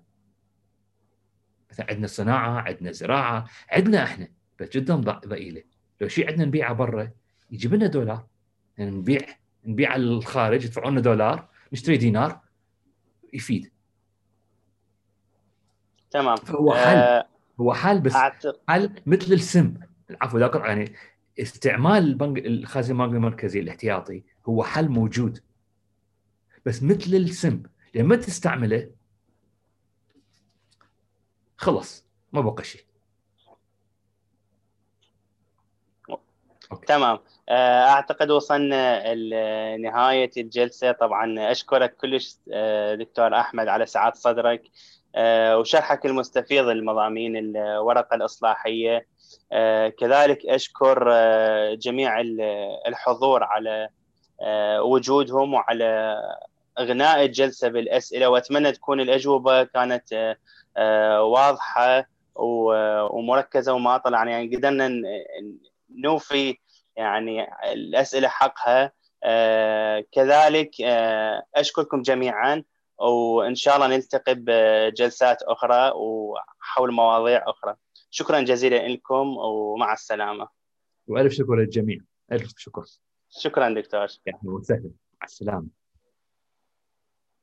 مثلا عندنا صناعة عندنا زراعة عندنا إحنا بس جدا ضئيلة. لو شيء عندنا نبيعه برا يجيب لنا دولار. يعني نبيع نبيع على الخارج يدفعوا لنا دولار نشتري دينار. يفيد. تمام. هو حل. آه هو حل بس أعتقد... حل مثل السم. العفو لا يعني استعمال البنك الخازن المالي المركزي الاحتياطي هو حل موجود. بس مثل السم. لما تستعمله خلص ما بقى شيء. تمام. أعتقد وصلنا لنهايه الجلسة. طبعا أشكرك كلش آه، دكتور أحمد على سعه صدرك آه، وشرحك المستفيض للمضامين الورقة الإصلاحية. كذلك أشكر جميع الحضور على وجودهم وعلى إغناء الجلسة بالأسئلة. وأتمنى تكون الأجوبة كانت واضحة ومركزة وماطله يعني قدرنا نوفي يعني الأسئلة حقها آه، كذلك آه، أشكركم جميعا وإن شاء الله نلتقي بجلسات أخرى وحول مواضيع أخرى. شكرا جزيلا لكم ومع السلامة. وألف شكر للجميع. ألف شكر. شكرا دكتور. أهلا وسهلا. مع السلامة.